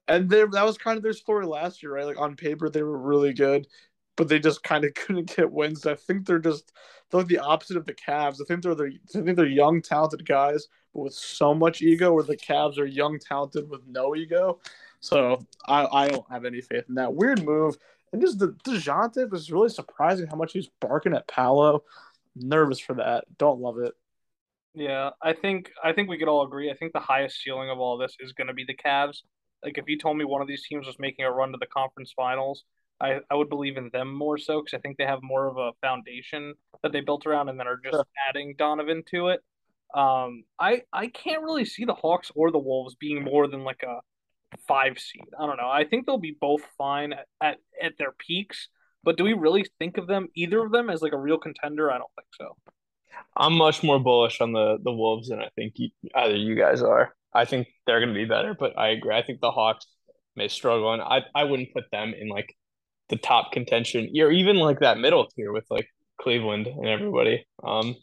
And they, that was kind of their story last year, right? Like on paper, they were really good, but they just kind of couldn't get wins. I think they're just they're like the opposite of the Cavs. I think they're the I think they're young, talented guys, but with so much ego. Where the Cavs are young, talented with no ego. So I, I don't have any faith in that weird move. And just the Dejounte was really surprising how much he's barking at Paolo. Nervous for that. Don't love it.
Yeah, I think I think we could all agree. I think the highest ceiling of all this is going to be the Cavs. Like if you told me one of these teams was making a run to the conference finals, I, I would believe in them more so because I think they have more of a foundation that they built around and then are just sure. adding Donovan to it. Um, I I can't really see the Hawks or the Wolves being more than like a five seed. I don't know. I think they'll be both fine at, at, at their peaks, but do we really think of them either of them as like a real contender? I don't think so.
I'm much more bullish on the the Wolves than I think you, either you guys are. I think they're going to be better, but I agree. I think the Hawks may struggle, and I I wouldn't put them in like the top contention or even like that middle tier with like Cleveland and everybody. Um,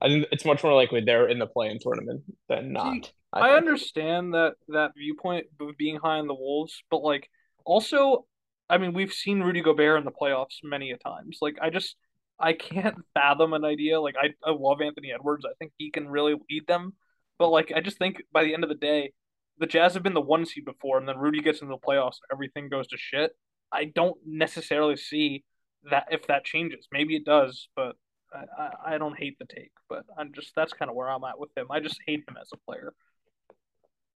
I think it's much more likely they're in the play-in tournament than not.
I, I understand that that viewpoint of being high on the Wolves, but like also, I mean, we've seen Rudy Gobert in the playoffs many a times. Like, I just I can't fathom an idea. Like, I I love Anthony Edwards. I think he can really lead them, but like, I just think by the end of the day, the Jazz have been the one seed before, and then Rudy gets into the playoffs, and everything goes to shit. I don't necessarily see that if that changes. Maybe it does, but I, I, I don't hate the take. But I'm just that's kind of where I'm at with him. I just hate him as a player.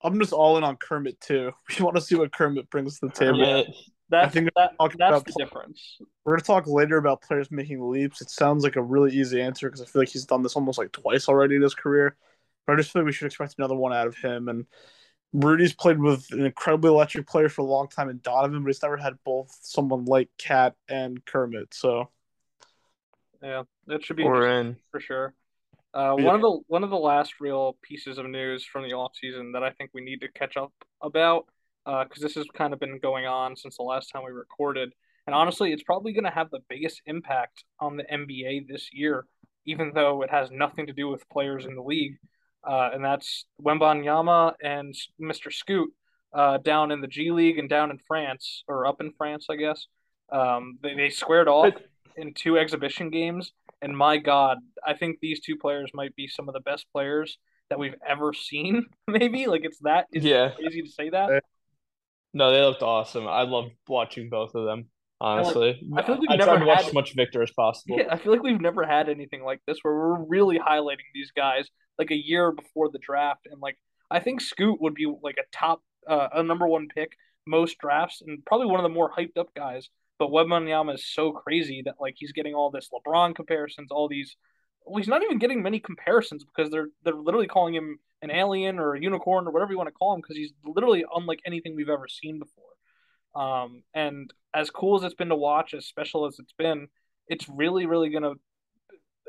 I'm just all in on Kermit too. We want to see what Kermit brings to the table.
Yeah, that's, I think that, that's the play- difference.
We're gonna talk later about players making leaps. It sounds like a really easy answer because I feel like he's done this almost like twice already in his career. But I just feel like we should expect another one out of him. And Rudy's played with an incredibly electric player for a long time in Donovan, but he's never had both someone like KAT and Kermit. So
yeah, that should be in. for sure. Uh, yeah. One of the one of the last real pieces of news from the off season that I think we need to catch up about, because uh, this has kind of been going on since the last time we recorded, and honestly, it's probably going to have the biggest impact on the NBA this year, even though it has nothing to do with players in the league, uh, and that's Wembanyama and Mr. Scoot uh, down in the G League and down in France or up in France, I guess. Um, they, they squared off in two exhibition games And my God, I think these two players might be some of the best players that we've ever seen. Maybe like it's that is
Yeah.
crazy to say that.
No, they looked awesome. I loved watching both of them. Honestly,
I feel like we've
I
never
tried to watch
had-
as much Victor as possible.
Yeah, I feel like we've never had anything like this where we're really highlighting these guys like a year before the draft, and like I think Scoot would be like a top, uh, a number one pick most drafts, and probably one of the more hyped up guys. But Wembanyama is so crazy that like he's getting all this LeBron comparisons, all these. Well, he's not even getting many comparisons because they're they're literally calling him an alien or a unicorn or whatever you want to call him because he's literally unlike anything we've ever seen before. Um, and as cool as it's been to watch, as special as it's been, it's really, really going to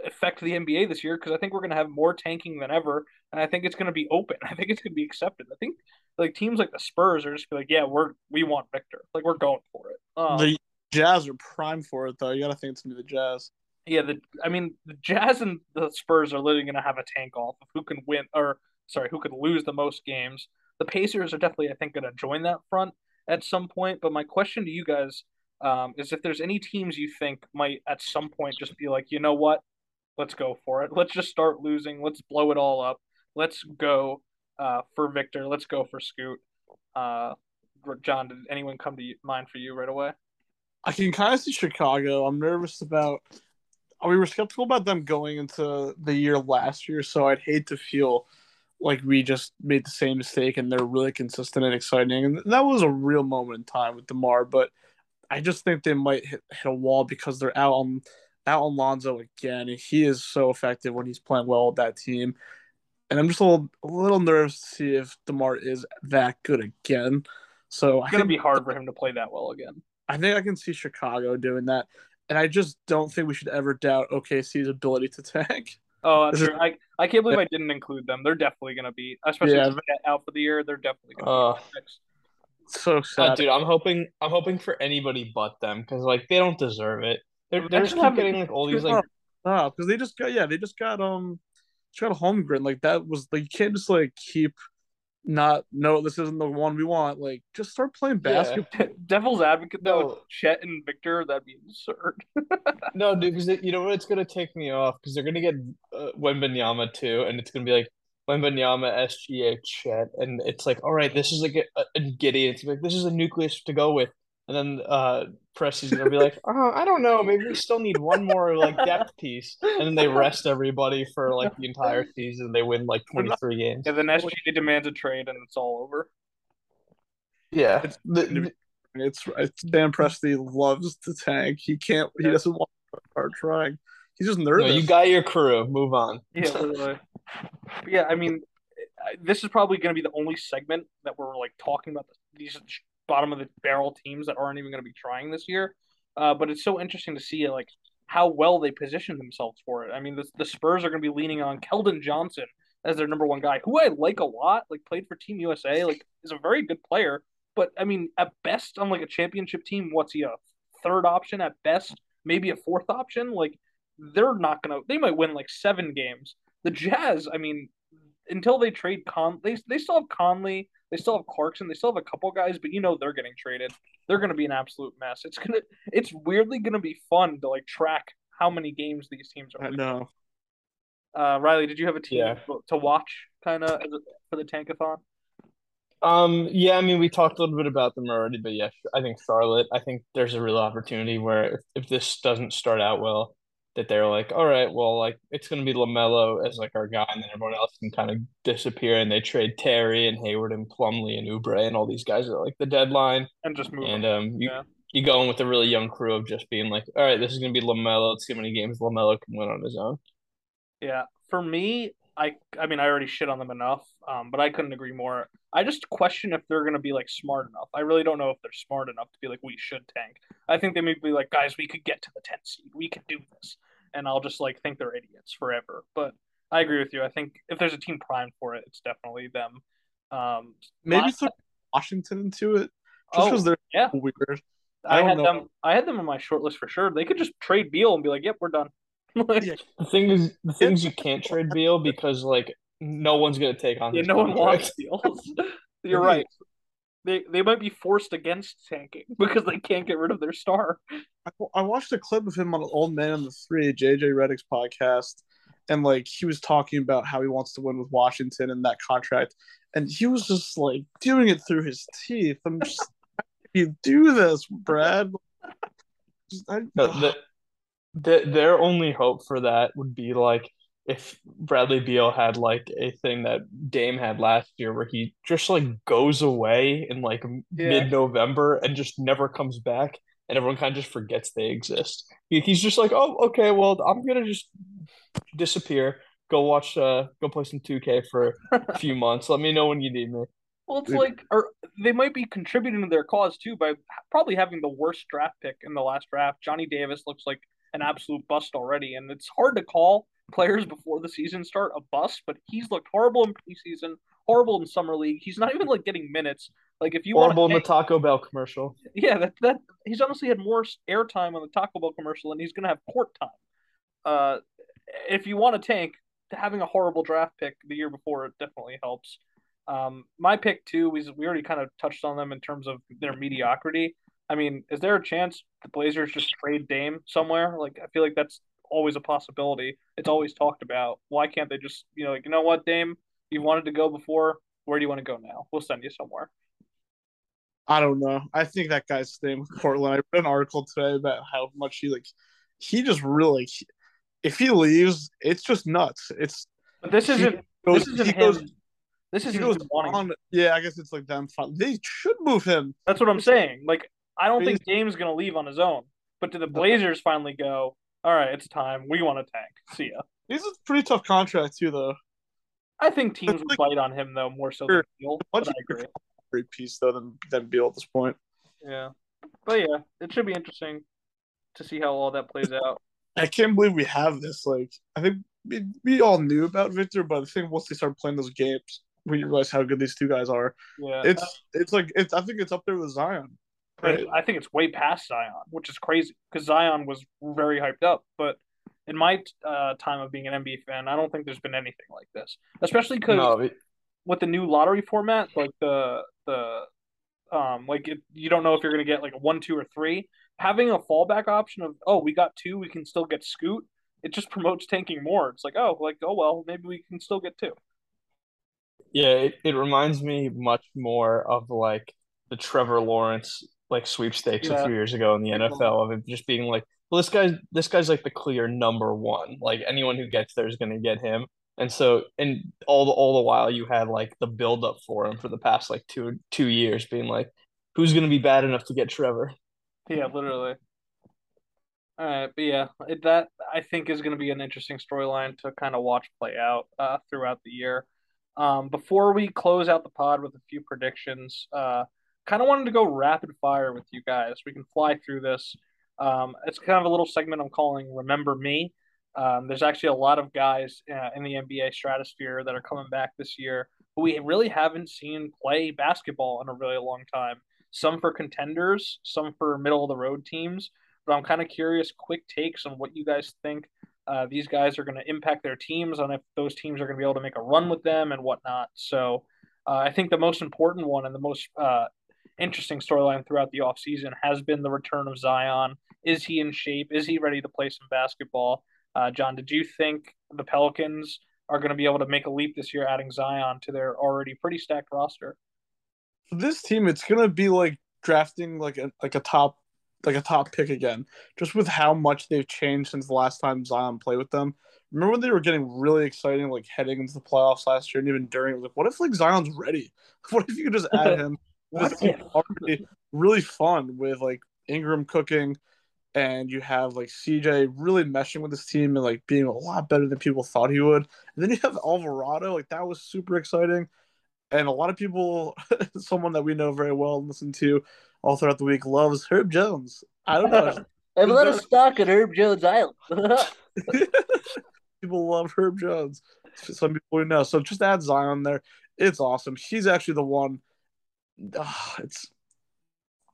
affect the NBA this year because I think we're going to have more tanking than ever, and I think it's going to be open. I think it's going to be accepted. I think like teams like the Spurs are just like, yeah, we're we want Victor, like we're going for it. Um,
The Jazz are prime for it, though. You got to think it's gonna be the Jazz.
yeah, the I mean the Jazz and the Spurs are literally to have a tank off of who can win or sorry, who could lose the most games. The Pacers are definitely I think to join that front at some point. But my question to you guys um, is if there's any teams you think might at some point just be like, you know what, let's go for it. Let's just start losing. Let's blow it all up. Let's go uh, for Victor. Let's go for Scoot. Uh, John, did anyone come to mind for you right away?
I can kind of see Chicago. I'm nervous about. We were skeptical about them going into the year last year, so I'd hate to feel like we just made the same mistake and they're really consistent and exciting. And that was a real moment in time with DeMar, but I just think they might hit, hit a wall because they're out on out on Lonzo again. And he is so effective when he's playing well with that team. And I'm just a little a little nervous to see if DeMar is that good again. So
It's going to be hard for him to play that well again.
I think I can see Chicago doing that. And I just don't think we should ever doubt OKC's ability to tank.
Oh, that's true. I, I can't believe I didn't include them. They're definitely going to be, especially
Yeah.
if they get out for the year. They're definitely going to
Uh,
be in the mix.
So
Uh,
sad.
dude, I'm hoping I'm hoping for anybody but them because like they don't deserve it. They're, they're just
Imagine
keep getting like all these like Oh,
because they just got yeah, they just got um just got a Holmgren. Like that was like you can't just like keep not no, this isn't the one we want. Like just start playing
Yeah.
basketball.
Devil's advocate, though,
No.
Chet and Victor, that'd be absurd.
no, dude. Because you know what? It's gonna take me off because they're gonna get uh, Wembanyama too, and it's gonna be like Wembanyama, SGA, Chet, and it's like, all right, this is like a, a Giddey. It's like this is a nucleus to go with, and then uh Presti's gonna be like, oh, I don't know, maybe we still need one more like depth piece, and then they rest everybody for like the entire season. They win like twenty three games.
Yeah, then SGA demands a trade and it's all over.
Yeah,
It's-
The- the-
It's it's Dan Presti loves to tank. He can't he
Yeah.
doesn't want to start trying. He's just
no,
nervous.
you got your crew. Move on.
Yeah, literally. Yeah, I mean, this is probably going to be the only segment that we're like talking about these bottom of the barrel teams that aren't even going to be trying this year. Uh, but it's so interesting to see like how well they position themselves for it. I mean, the, the Spurs are going to be leaning on Keldon Johnson as their number one guy, who I like a lot. Like played for Team USA, like is a very good player. But I mean, at best on like a championship team, what's he a third option at best? Maybe a fourth option. Like they're not gonna. They might win like seven games. The Jazz, I mean, until they trade Con, they they still have Conley, they still have Clarkson, they still have a couple guys, but you know they're getting traded. They're gonna be an absolute mess. It's gonna, it's weirdly gonna be fun to like track how many games these teams are.
I
winning.
know.
Uh, Riley, did you have a team
Yeah.
to watch kind of for the Tankathon?
Um, yeah, I mean, we talked a little bit about them already, but yeah, I think Charlotte, I think there's a real opportunity where if, if this doesn't start out well, that they're like, all right, well, like it's gonna be LaMelo as like our guy, and then everyone else can kind of disappear, and they trade Terry and Hayward and Plumlee and Oubre and all these guys at like the deadline,
And just move.
and um, you
Yeah.
you go in with a really young crew of just being like, all right, this is gonna be LaMelo. Let's see how many games LaMelo can win on his own.
Yeah, for me, I I mean I already shit on them enough, um, but I couldn't agree more. I just question if they're gonna be like smart enough. I really don't know if they're smart enough to be like we should tank. I think they may be like guys, we could get to the 10th seed, we could do this, and I'll just like think they're idiots forever. But I agree with you. I think if there's a team primed for it, it's definitely them. Um,
Maybe
my-
throw Washington into it. Just
Oh,
they're
yeah.
weird. I
I, had
know.
them. I had them on my short list for sure. They could just trade Beal and be like, "Yep, we're done." Like,
Yeah.
The thing is, the things you can't trade Beal because like no one's gonna take on.
yeah,
his
no one wants Beal. You're right. they they might be forced against tanking because they can't get rid of their star.
I, I watched a clip of him on Old Man and the Three, JJ Redick's podcast, and like he was talking about how he wants to win with Washington and that contract, and he was just like doing it through his teeth. I'm just, you do this, Brad?
I, no, the, the, their only hope for that would be like if Bradley Beal had like a thing that Dame had last year where he just like goes away in like yeah. mid November and just never comes back and everyone kind of just forgets they exist. He, he's just like, oh, okay, well, I'm gonna just disappear, go watch, uh, go play some 2K for a few months. Let me know when you need me.
Well, it's like, or they might be contributing to their cause too by probably having the worst draft pick in the last draft. Johnny Davis looks like an absolute bust already, and it's hard to call players before the season start a bust, but he's looked horrible in preseason, horrible in summer league. He's not even like getting minutes. Like if you
horrible in the Taco Bell commercial.
Yeah, that that he's honestly had more airtime on the Taco Bell commercial, and he's gonna have court time. Uh, if you want to tank, having a horrible draft pick the year before it definitely helps. Um, my pick too we we already kind of touched on them in terms of their mediocrity. I mean, is there a chance the Blazers just trade Dame somewhere? Like, I feel like that's always a possibility. It's always talked about. Why can't they just, you know, like, you know what, Dame, you wanted to go before. Where do you want to go now? We'll send you somewhere.
I don't know. I think that guy's name Portland. I read an article today about how much he like. He just really, if he leaves, it's just nuts. It's.
But this isn't. Goes, this isn't him. Goes, this is goes
on. Yeah, I guess it's like them. They should move him.
That's what I'm saying. Like, I don't think Dame's gonna leave on his own. But do the Blazers finally go? all right, it's time. We want to tank. See ya.
He's a pretty tough contract too, though.
I think teams would bite on him though more so than Beal. But I agree.
Great piece though than than Beal at this point.
Yeah, but yeah, it should be interesting to see how all that plays out.
I can't believe we have this. Like, I think we, we all knew about Victor, but I think once they start playing those games, we realize how good these two guys are. Yeah, it's it's like it's. I think it's up there with Zion.
Right. I think it's way past Zion, which is crazy because Zion was very hyped up. But in my uh, time of being an NBA fan, I don't think there's been anything like this, especially because no, it... with the new lottery format, like the the um like it, you don't know if you're gonna get like a one, two, or three. Having a fallback option of oh we got two, we can still get Scoot. It just promotes tanking more. It's like oh like oh well maybe we can still get two.
Yeah, it, it reminds me much more of like the Trevor Lawrence like sweepstakes yeah. a few years ago in the NFL of it just being like, well, this guy's this guy's like the clear number one. Like anyone who gets there is going to get him. And so, and all the all the while, you had like the build up for him for the past like two two years, being like, who's going to be bad enough to get Trevor?
Yeah, literally. All right, but yeah, it, that I think is going to be an interesting storyline to kind of watch play out uh, throughout the year. Um, before we close out the pod with a few predictions, uh, kind of wanted to go rapid fire with you guys. We can fly through this. Um, it's kind of a little segment I'm calling "Remember Me." Um, there's actually a lot of guys uh, in the NBA stratosphere that are coming back this year who we really haven't seen play basketball in a really long time. Some for contenders, some for middle of the road teams. But I'm kind of curious, quick takes on what you guys think uh, these guys are going to impact their teams, on if those teams are going to be able to make a run with them and whatnot. So uh, I think the most important one and the most uh, interesting storyline throughout the offseason has been the return of Zion. Is he in shape? Is he ready to play some basketball? Uh, John, did you think the Pelicans are going to be able to make a leap this year, adding Zion to their already pretty stacked roster?
For this team, it's going to be like drafting like a like a top like a top pick again, just with how much they've changed since the last time Zion played with them. Remember when they were getting really exciting, like heading into the playoffs last year, and even during, like, what if like Zion's ready? What if you could just add him already really fun with like Ingram cooking, and you have like CJ really meshing with this team and like being a lot better than people thought he would. And then you have Alvarado, like that was super exciting. And a lot of people, someone that we know very well and listen to all throughout the week, loves Herb Jones. I don't know.
Have a lot of stock at Herb Jones Island.
people love Herb Jones. Some people we know. So just add Zion there. It's awesome. He's actually the one uh, it's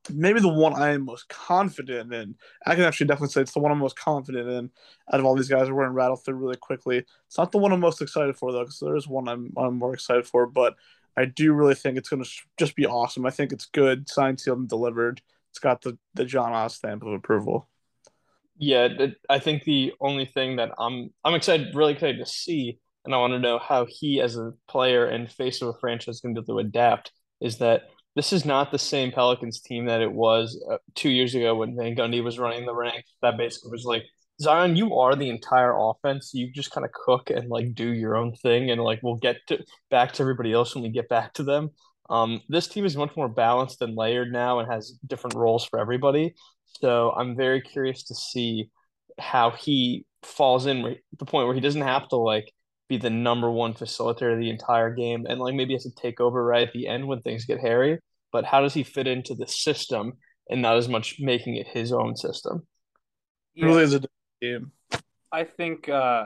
maybe the one I am most confident in. I can actually definitely say it's the one I'm most confident in out of all these guys. We're going to rattle through really quickly. It's not the one I'm most excited for though, because there is one I'm I'm more excited for. But I do really think it's going to just be awesome. I think it's good, signed, sealed, and delivered. It's got the the John Oz stamp of approval.
Yeah, I think the only thing that I'm I'm excited, really excited to see, and I want to know how he, as a player and face of a franchise, is going to be able to adapt. Is that this is not the same Pelicans team that it was uh, two years ago when Van Gundy was running the ranks. That basically was like Zion, you are the entire offense. You just kind of cook and like do your own thing, and like we'll get to back to everybody else when we get back to them. Um, this team is much more balanced and layered now and has different roles for everybody. So I'm very curious to see how he falls in the point where he doesn't have to like be the number one facilitator the entire game and like maybe has to take over right at the end when things get hairy. But how does he fit into the system and not as much making it his own system?
Yeah. Really is a game.
I think uh,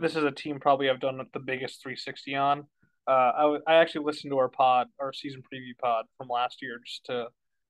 this is a team probably I've done the biggest 360 on. Uh, I, w- I actually listened to our pod, our season preview pod from last year, just to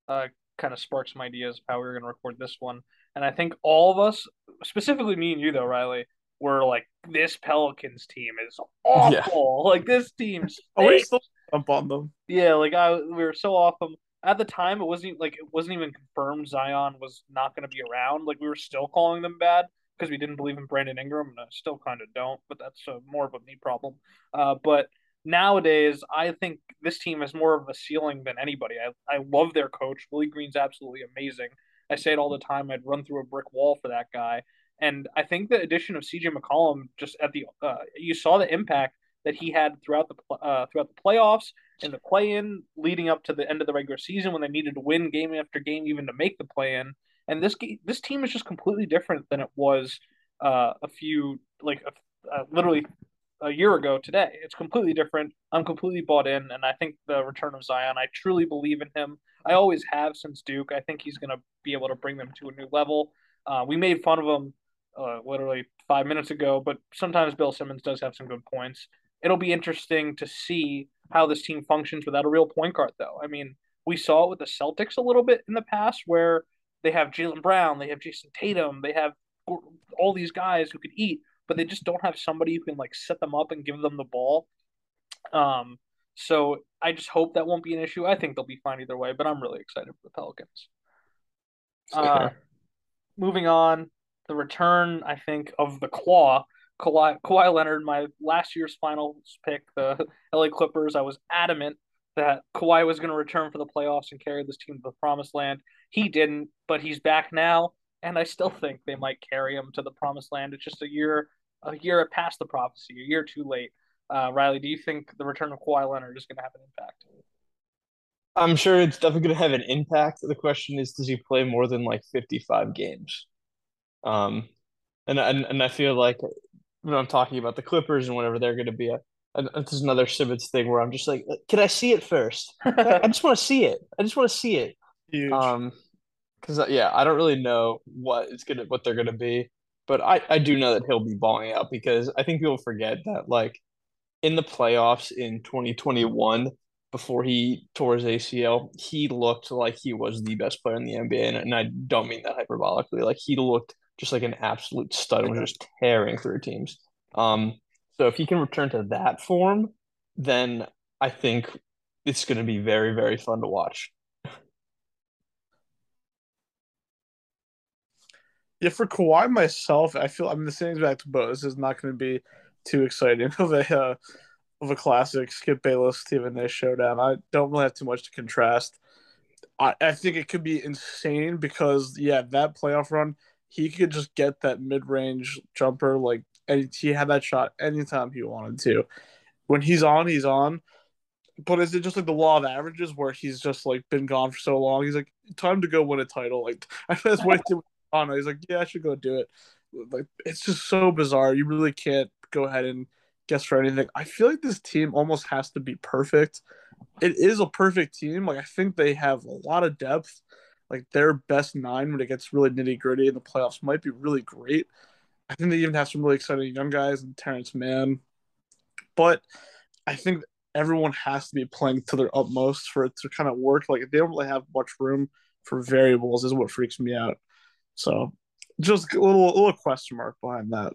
uh, kind of spark some ideas of how we were going to record this one. And I think all of us, specifically me and you, though, Riley, were like, this Pelicans team is awful. Yeah. Like, this team's.
oh, we still jump on them.
Yeah, like, I we were so off them. At the time, it wasn't like it wasn't even confirmed Zion was not going to be around. Like we were still calling them bad because we didn't believe in Brandon Ingram, and I still kind of don't. But that's a, more of a me problem. Uh, but nowadays, I think this team has more of a ceiling than anybody. I, I love their coach. Willie Green's absolutely amazing. I say it all the time. I'd run through a brick wall for that guy. And I think the addition of CJ McCollum just at the uh, you saw the impact that he had throughout the uh, throughout the playoffs and the play-in leading up to the end of the regular season when they needed to win game after game even to make the play-in. And this this team is just completely different than it was uh, a few like literally a year ago today. It's completely different. I'm completely bought in, and I think the return of Zion. I truly believe in him. I always have since Duke. I think he's going to be able to bring them to a new level. Uh, we made fun of him uh, literally five minutes ago, but sometimes Bill Simmons does have some good points. It'll be interesting to see how this team functions without a real point guard, though. I mean, we saw it with the Celtics a little bit in the past, where they have Jaylen Brown, they have Jayson Tatum, they have all these guys who could eat, but they just don't have somebody who can like set them up and give them the ball. Um, so I just hope that won't be an issue. I think they'll be fine either way, but I'm really excited for the Pelicans. Uh, moving on, the return I think of the Claw, Kawhi, Kawhi Leonard, my last year's finals pick, the LA Clippers. I was adamant that Kawhi was going to return for the playoffs and carry this team to the promised land. He didn't, but he's back now, and I still think they might carry him to the promised land. It's just a year, a year past the prophecy, a year too late. Uh, Riley, do you think the return of Kawhi Leonard is going to have an impact?
I'm sure it's definitely going to have an impact. The question is, does he play more than like 55 games? Um, and and and I feel like when I'm talking about the Clippers and whatever they're going to be a, a this is another Simmons thing where I'm just like, can I see it first? I, I just want to see it. I just want to see it. Huge. Um, because uh, yeah, I don't really know what it's gonna what they're gonna be, but I I do know that he'll be balling out because I think people forget that like in the playoffs in 2021 before he tore his ACL, he looked like he was the best player in the NBA, and, and I don't mean that hyperbolically. Like he looked just like an absolute stud and was just tearing through teams. Um, so if he can return to that form, then I think it's going to be very very fun to watch.
Yeah, for Kawhi myself, I feel I'm the same exact boat. This is not going to be too exciting of a uh, of a classic Skip Bayless Stephen Nash showdown. I don't really have too much to contrast. I, I think it could be insane because yeah, that playoff run, he could just get that mid range jumper like and he had that shot anytime he wanted to. When he's on, he's on. But is it just like the law of averages where he's just like been gone for so long? He's like, time to go win a title. Like I just that's what on. He's like, yeah, I should go do it. Like it's just so bizarre. You really can't go ahead and guess for anything. I feel like this team almost has to be perfect. It is a perfect team. Like I think they have a lot of depth. Like their best nine when it gets really nitty gritty in the playoffs might be really great. I think they even have some really exciting young guys and Terrence Mann. But I think everyone has to be playing to their utmost for it to kind of work. Like they don't really have much room for variables is what freaks me out. So just a little little question mark behind that.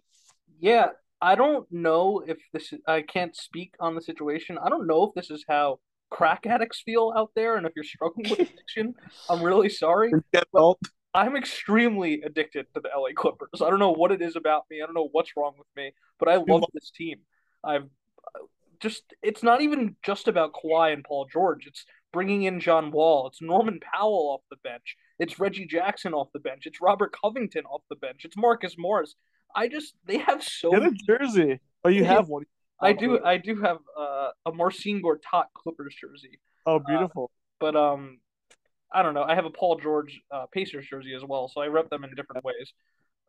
Yeah, I don't know if this is, I can't speak on the situation. I don't know if this is how crack addicts feel out there, and if you're struggling with addiction, I'm really sorry.
Get help.
I'm extremely addicted to the LA Clippers. I don't know what it is about me. I don't know what's wrong with me, but I love this team. I've uh, just it's not even just about Kawhi and Paul George. It's bringing in John Wall. It's Norman Powell off the bench. It's Reggie Jackson off the bench. It's Robert Covington off the bench. It's Marcus Morris. I just they have so
Get a jersey. Oh, you have one.
I do I do have uh, a Marcin Gortat Clippers jersey.
Oh, beautiful.
Uh, but um I don't know. I have a Paul George uh, Pacers jersey as well, so I rep them in different ways.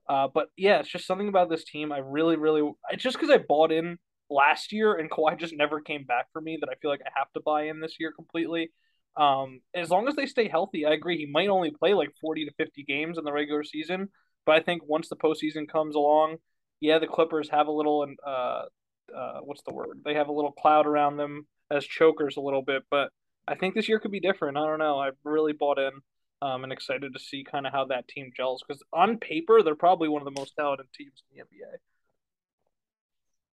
Uh, but yeah, it's just something about this team. I really, really, it's just because I bought in last year and Kawhi just never came back for me that I feel like I have to buy in this year completely. Um, as long as they stay healthy, I agree. He might only play like 40 to 50 games in the regular season, but I think once the postseason comes along, yeah, the Clippers have a little, and uh, uh, what's the word? They have a little cloud around them as chokers a little bit, but I think this year could be different. I don't know. I really bought in um, and excited to see kind of how that team gels because on paper they're probably one of the most talented teams in the NBA.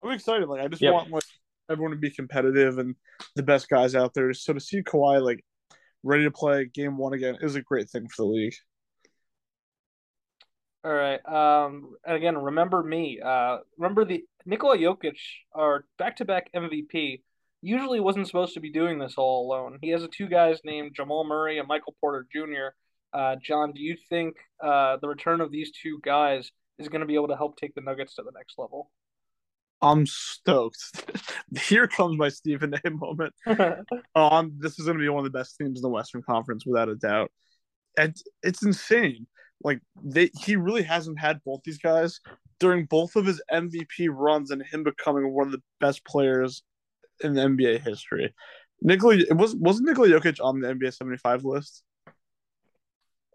I'm excited. Like I just yep. want like everyone to be competitive and the best guys out there. So to see Kawhi like ready to play game one again is a great thing for the league.
All right. Um, and again, remember me. Uh, remember the Nikola Jokic, our back-to-back MVP usually wasn't supposed to be doing this all alone. He has a two guys named Jamal Murray and Michael Porter Jr. Uh, John, do you think uh, the return of these two guys is going to be able to help take the Nuggets to the next level?
I'm stoked. Here comes my Stephen A. moment. um, this is going to be one of the best teams in the Western Conference, without a doubt. And it's insane. Like they, he really hasn't had both these guys during both of his MVP runs, and him becoming one of the best players in the NBA history. Nikola it was wasn't Nikola Jokic on the NBA 75 list?
Um,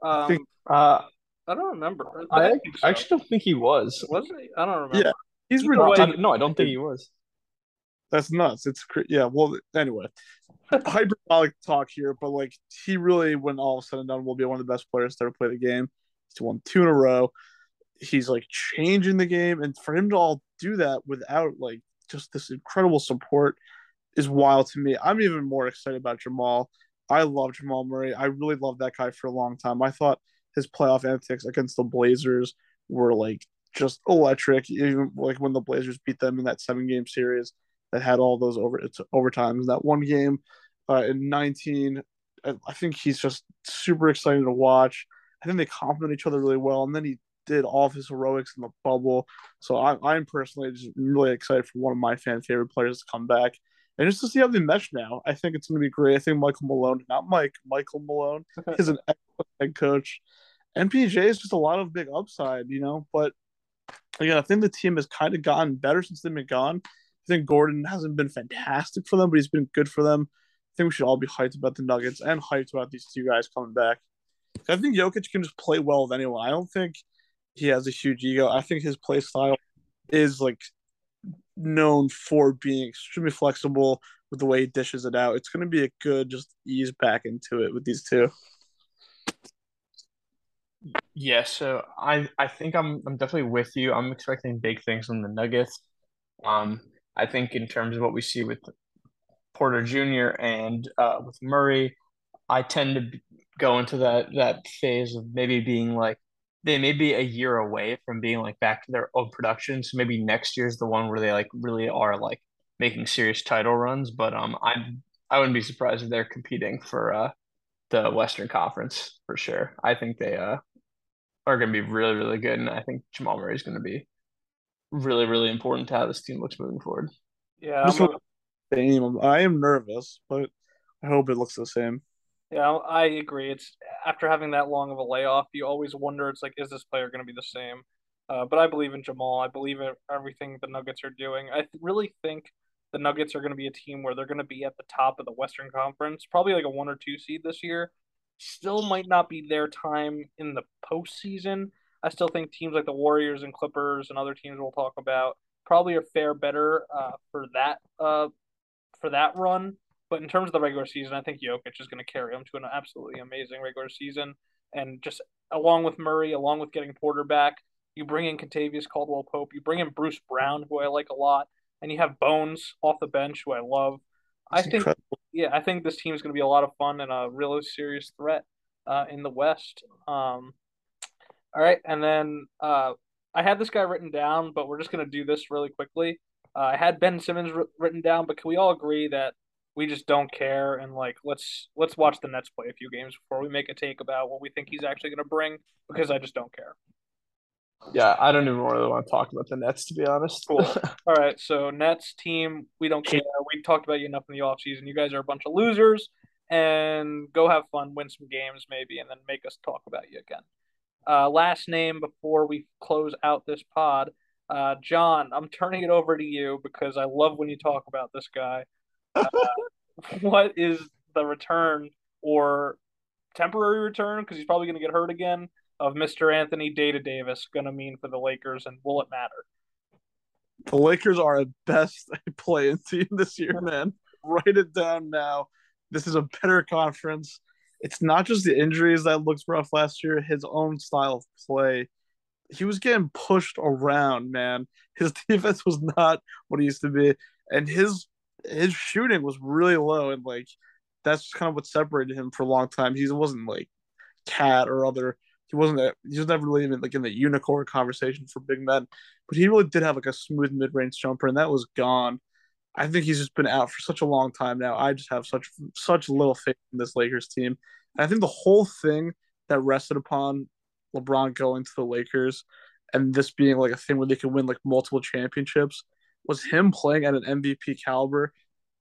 I, think, uh, I don't remember.
I, I, so. I, actually don't think he was.
Was he? I don't remember.
Yeah,
he's no, I, no, I don't think he was.
That's nuts. It's yeah. Well, anyway, hyperbolic talk here, but like he really, when all of a sudden done, will be one of the best players to ever play the game. He's won two in a row. He's like changing the game, and for him to all do that without like just this incredible support is wild to me. I'm even more excited about Jamal. I love Jamal Murray. I really loved that guy for a long time. I thought his playoff antics against the Blazers were like just electric. Even like when the Blazers beat them in that seven game series that had all those over it's overtimes. That one game uh, in 19, I think he's just super exciting to watch. I think they complement each other really well. And then he did all of his heroics in the bubble. So I, I'm personally just really excited for one of my fan favorite players to come back. And just to see how they mesh now, I think it's going to be great. I think Michael Malone, not Mike, Michael Malone, is an excellent head coach. MPJ is just a lot of big upside, you know. But again, I think the team has kind of gotten better since they've been gone. I think Gordon hasn't been fantastic for them, but he's been good for them. I think we should all be hyped about the Nuggets and hyped about these two guys coming back. I think Jokic can just play well with anyone. I don't think he has a huge ego. I think his play style is like known for being extremely flexible with the way he dishes it out. It's going to be a good just ease back into it with these two.
Yeah, so I I think I'm I'm definitely with you. I'm expecting big things from the Nuggets. Um, I think in terms of what we see with Porter Jr. and uh, with Murray, I tend to go into that that phase of maybe being like they may be a year away from being like back to their own production. So maybe next year's the one where they like really are like making serious title runs. But um, I'm I wouldn't be surprised if they're competing for uh the Western Conference for sure. I think they uh are going to be really really good, and I think Jamal Murray is going to be really really important to how this team looks moving forward.
Yeah, I'm
I am nervous, but I hope it looks the same.
Yeah, I agree. It's after having that long of a layoff, you always wonder. It's like, is this player going to be the same? Uh, but I believe in Jamal. I believe in everything the Nuggets are doing. I th- really think the Nuggets are going to be a team where they're going to be at the top of the Western Conference, probably like a one or two seed this year. Still might not be their time in the postseason. I still think teams like the Warriors and Clippers and other teams we'll talk about probably are fair better uh, for that uh, for that run. But in terms of the regular season, I think Jokic is going to carry him to an absolutely amazing regular season. And just along with Murray, along with getting Porter back, You bring in Kentavious Caldwell Pope. You bring in Bruce Brown, who I like a lot, and you have Bones off the bench, who I love. I think, incredible. yeah, I think this team is going to be a lot of fun and a really serious threat uh, in the West. Um, all right, and then uh, I had this guy written down, but we're just going to do this really quickly. Uh, I had Ben Simmons r- written down, but can we all agree that we just don't care and like let's let's watch the Nets play a few games before we make a take about what we think he's actually going to bring because I just don't care.
Yeah, I don't even really want to talk about the Nets to be honest.
Cool. All right, so Nets team, we don't care. We talked about you enough in the offseason. You guys are a bunch of losers and go have fun, win some games maybe, and then make us talk about you again. Uh, last name before we close out this pod. Uh, John, I'm turning it over to you because I love when you talk about this guy. Uh, what is the return or temporary return, because he's probably going to get hurt again, of Mr. Anthony Data Davis going to mean for the Lakers, and will it matter?
The Lakers are a best playing team this year, man. Write it down now. This is a better conference. It's not just the injuries that looked rough last year, his own style of play. He was getting pushed around, man. His defense was not what he used to be. And his his shooting was really low and like that's kind of what separated him for a long time. He wasn't like KAT or other he wasn't he was never really even like in the unicorn conversation for big men, but he really did have like a smooth mid range jumper, and that was gone. I think he's just been out for such a long time now. I just have such such little faith in this Lakers team. And I think the whole thing that rested upon LeBron going to the Lakers and this being like a thing where they could win like multiple championships was him playing at an MVP caliber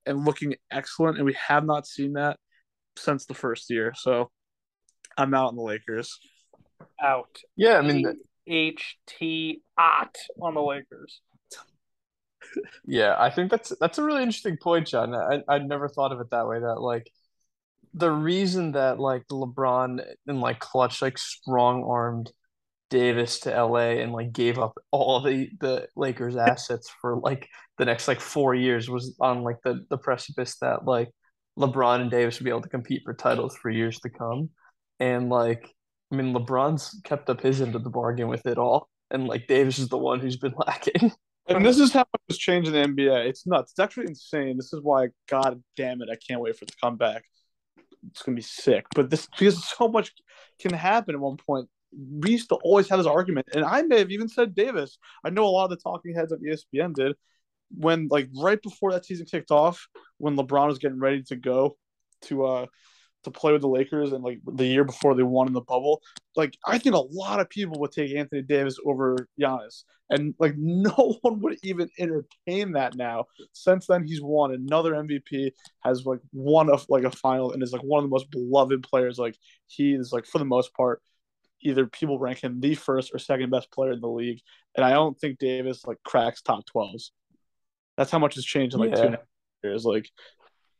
and looking excellent. And we have not seen that since the first year. So I'm out on the Lakers
out.
Yeah, I mean
H T out on the Lakers.
Yeah, I think that's that's a really interesting point, John. I I'd never thought of it that way. That like the reason that like LeBron and like clutch like strong armed Davis to LA and like gave up all the the Lakers assets for like the next like four years was on like the the precipice that like LeBron and Davis would be able to compete for titles for years to come. And like I mean, LeBron's kept up his end of the bargain with it all, and like Davis is the one who's been lacking.
And this is how it's changing the NBA. It's nuts. It's actually insane. This is why, God damn it, I can't wait for it to come back. It's gonna be sick. But this because so much can happen at one point. We used to always have this argument, and I may have even said Davis. I know a lot of the talking heads of ESPN did when, like, right before that season kicked off, when LeBron was getting ready to go to uh to play with the Lakers and like the year before they won in the bubble, like I think a lot of people would take Anthony Davis over Giannis, and like no one would even entertain that now. Since then, he's won another MVP, has like won a like a final, and is like one of the most beloved players. Like he is like for the most part, either people rank him the first or second best player in the league, and I don't think Davis like cracks top twelves. That's how much has changed in like yeah. two years. Like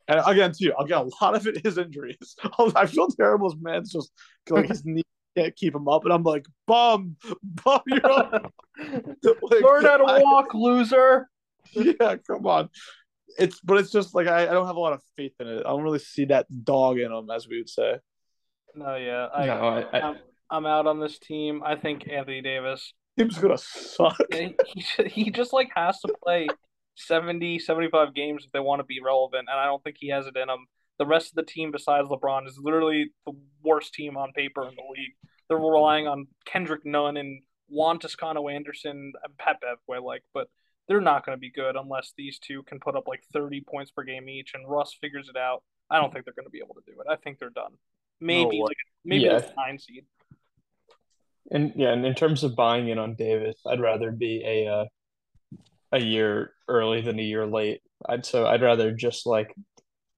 and again, too, again, a lot of it is injuries. I feel terrible as man's just like his knee can't keep him up, and I'm like, bum, bum, you're like,
learn how to I, walk, loser.
Yeah, come on. It's but it's just like I, I don't have a lot of faith in it. I don't really see that dog in him, as we would say.
No, yeah, I, no, I, I um, I'm, I'm out on this team. I think Anthony Davis.
Team's gonna suck.
He, he just like has to play 70, 75 games if they want to be relevant, and I don't think he has it in him. The rest of the team, besides LeBron, is literally the worst team on paper in the league. They're relying on Kendrick Nunn and Juan Toscano Anderson and Pat Bev, like, but they're not going to be good unless these two can put up like 30 points per game each, and Russ figures it out. I don't think they're going to be able to do it. I think they're done. Maybe no like maybe yeah. a nine seed.
And yeah, and in terms of buying in on Davis, I'd rather be a uh, a year early than a year late. I'd so I'd rather just like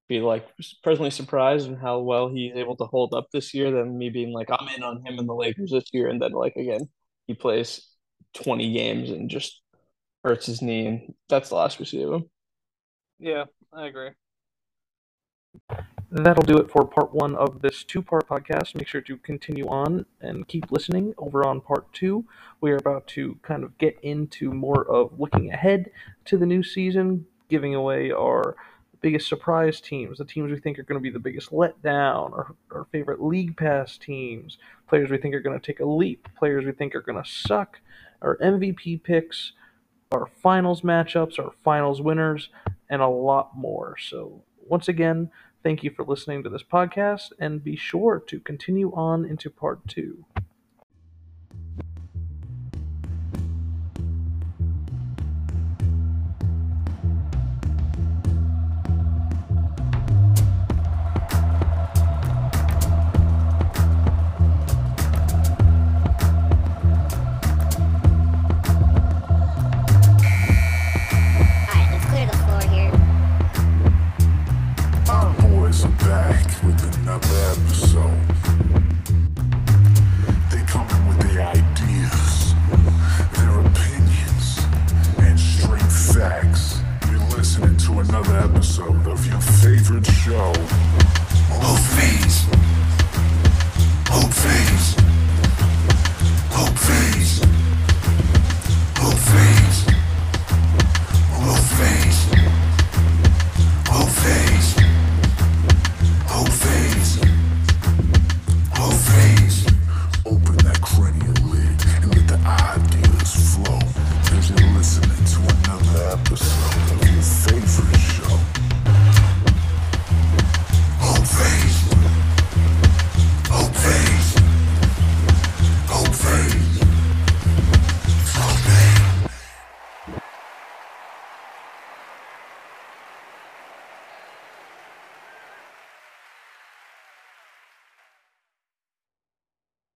be like presently surprised in how well he's able to hold up this year than me being like I'm in on him and the Lakers this year and then like again he plays 20 games and just hurts his knee and that's the last we see of him.
Yeah, I agree that'll do it for part one of this two part podcast. Make sure to continue on and keep listening over on part two. We are about to kind of get into more of looking ahead to the new season, giving away our
biggest surprise teams, the teams we think are going to be the biggest letdown, our, our favorite league pass teams, players we think are going to take a leap, players we think are going to suck, our MVP picks, our finals matchups, our finals winners, and a lot more. So, once again, thank you for listening to this podcast, and be sure to continue on into part two.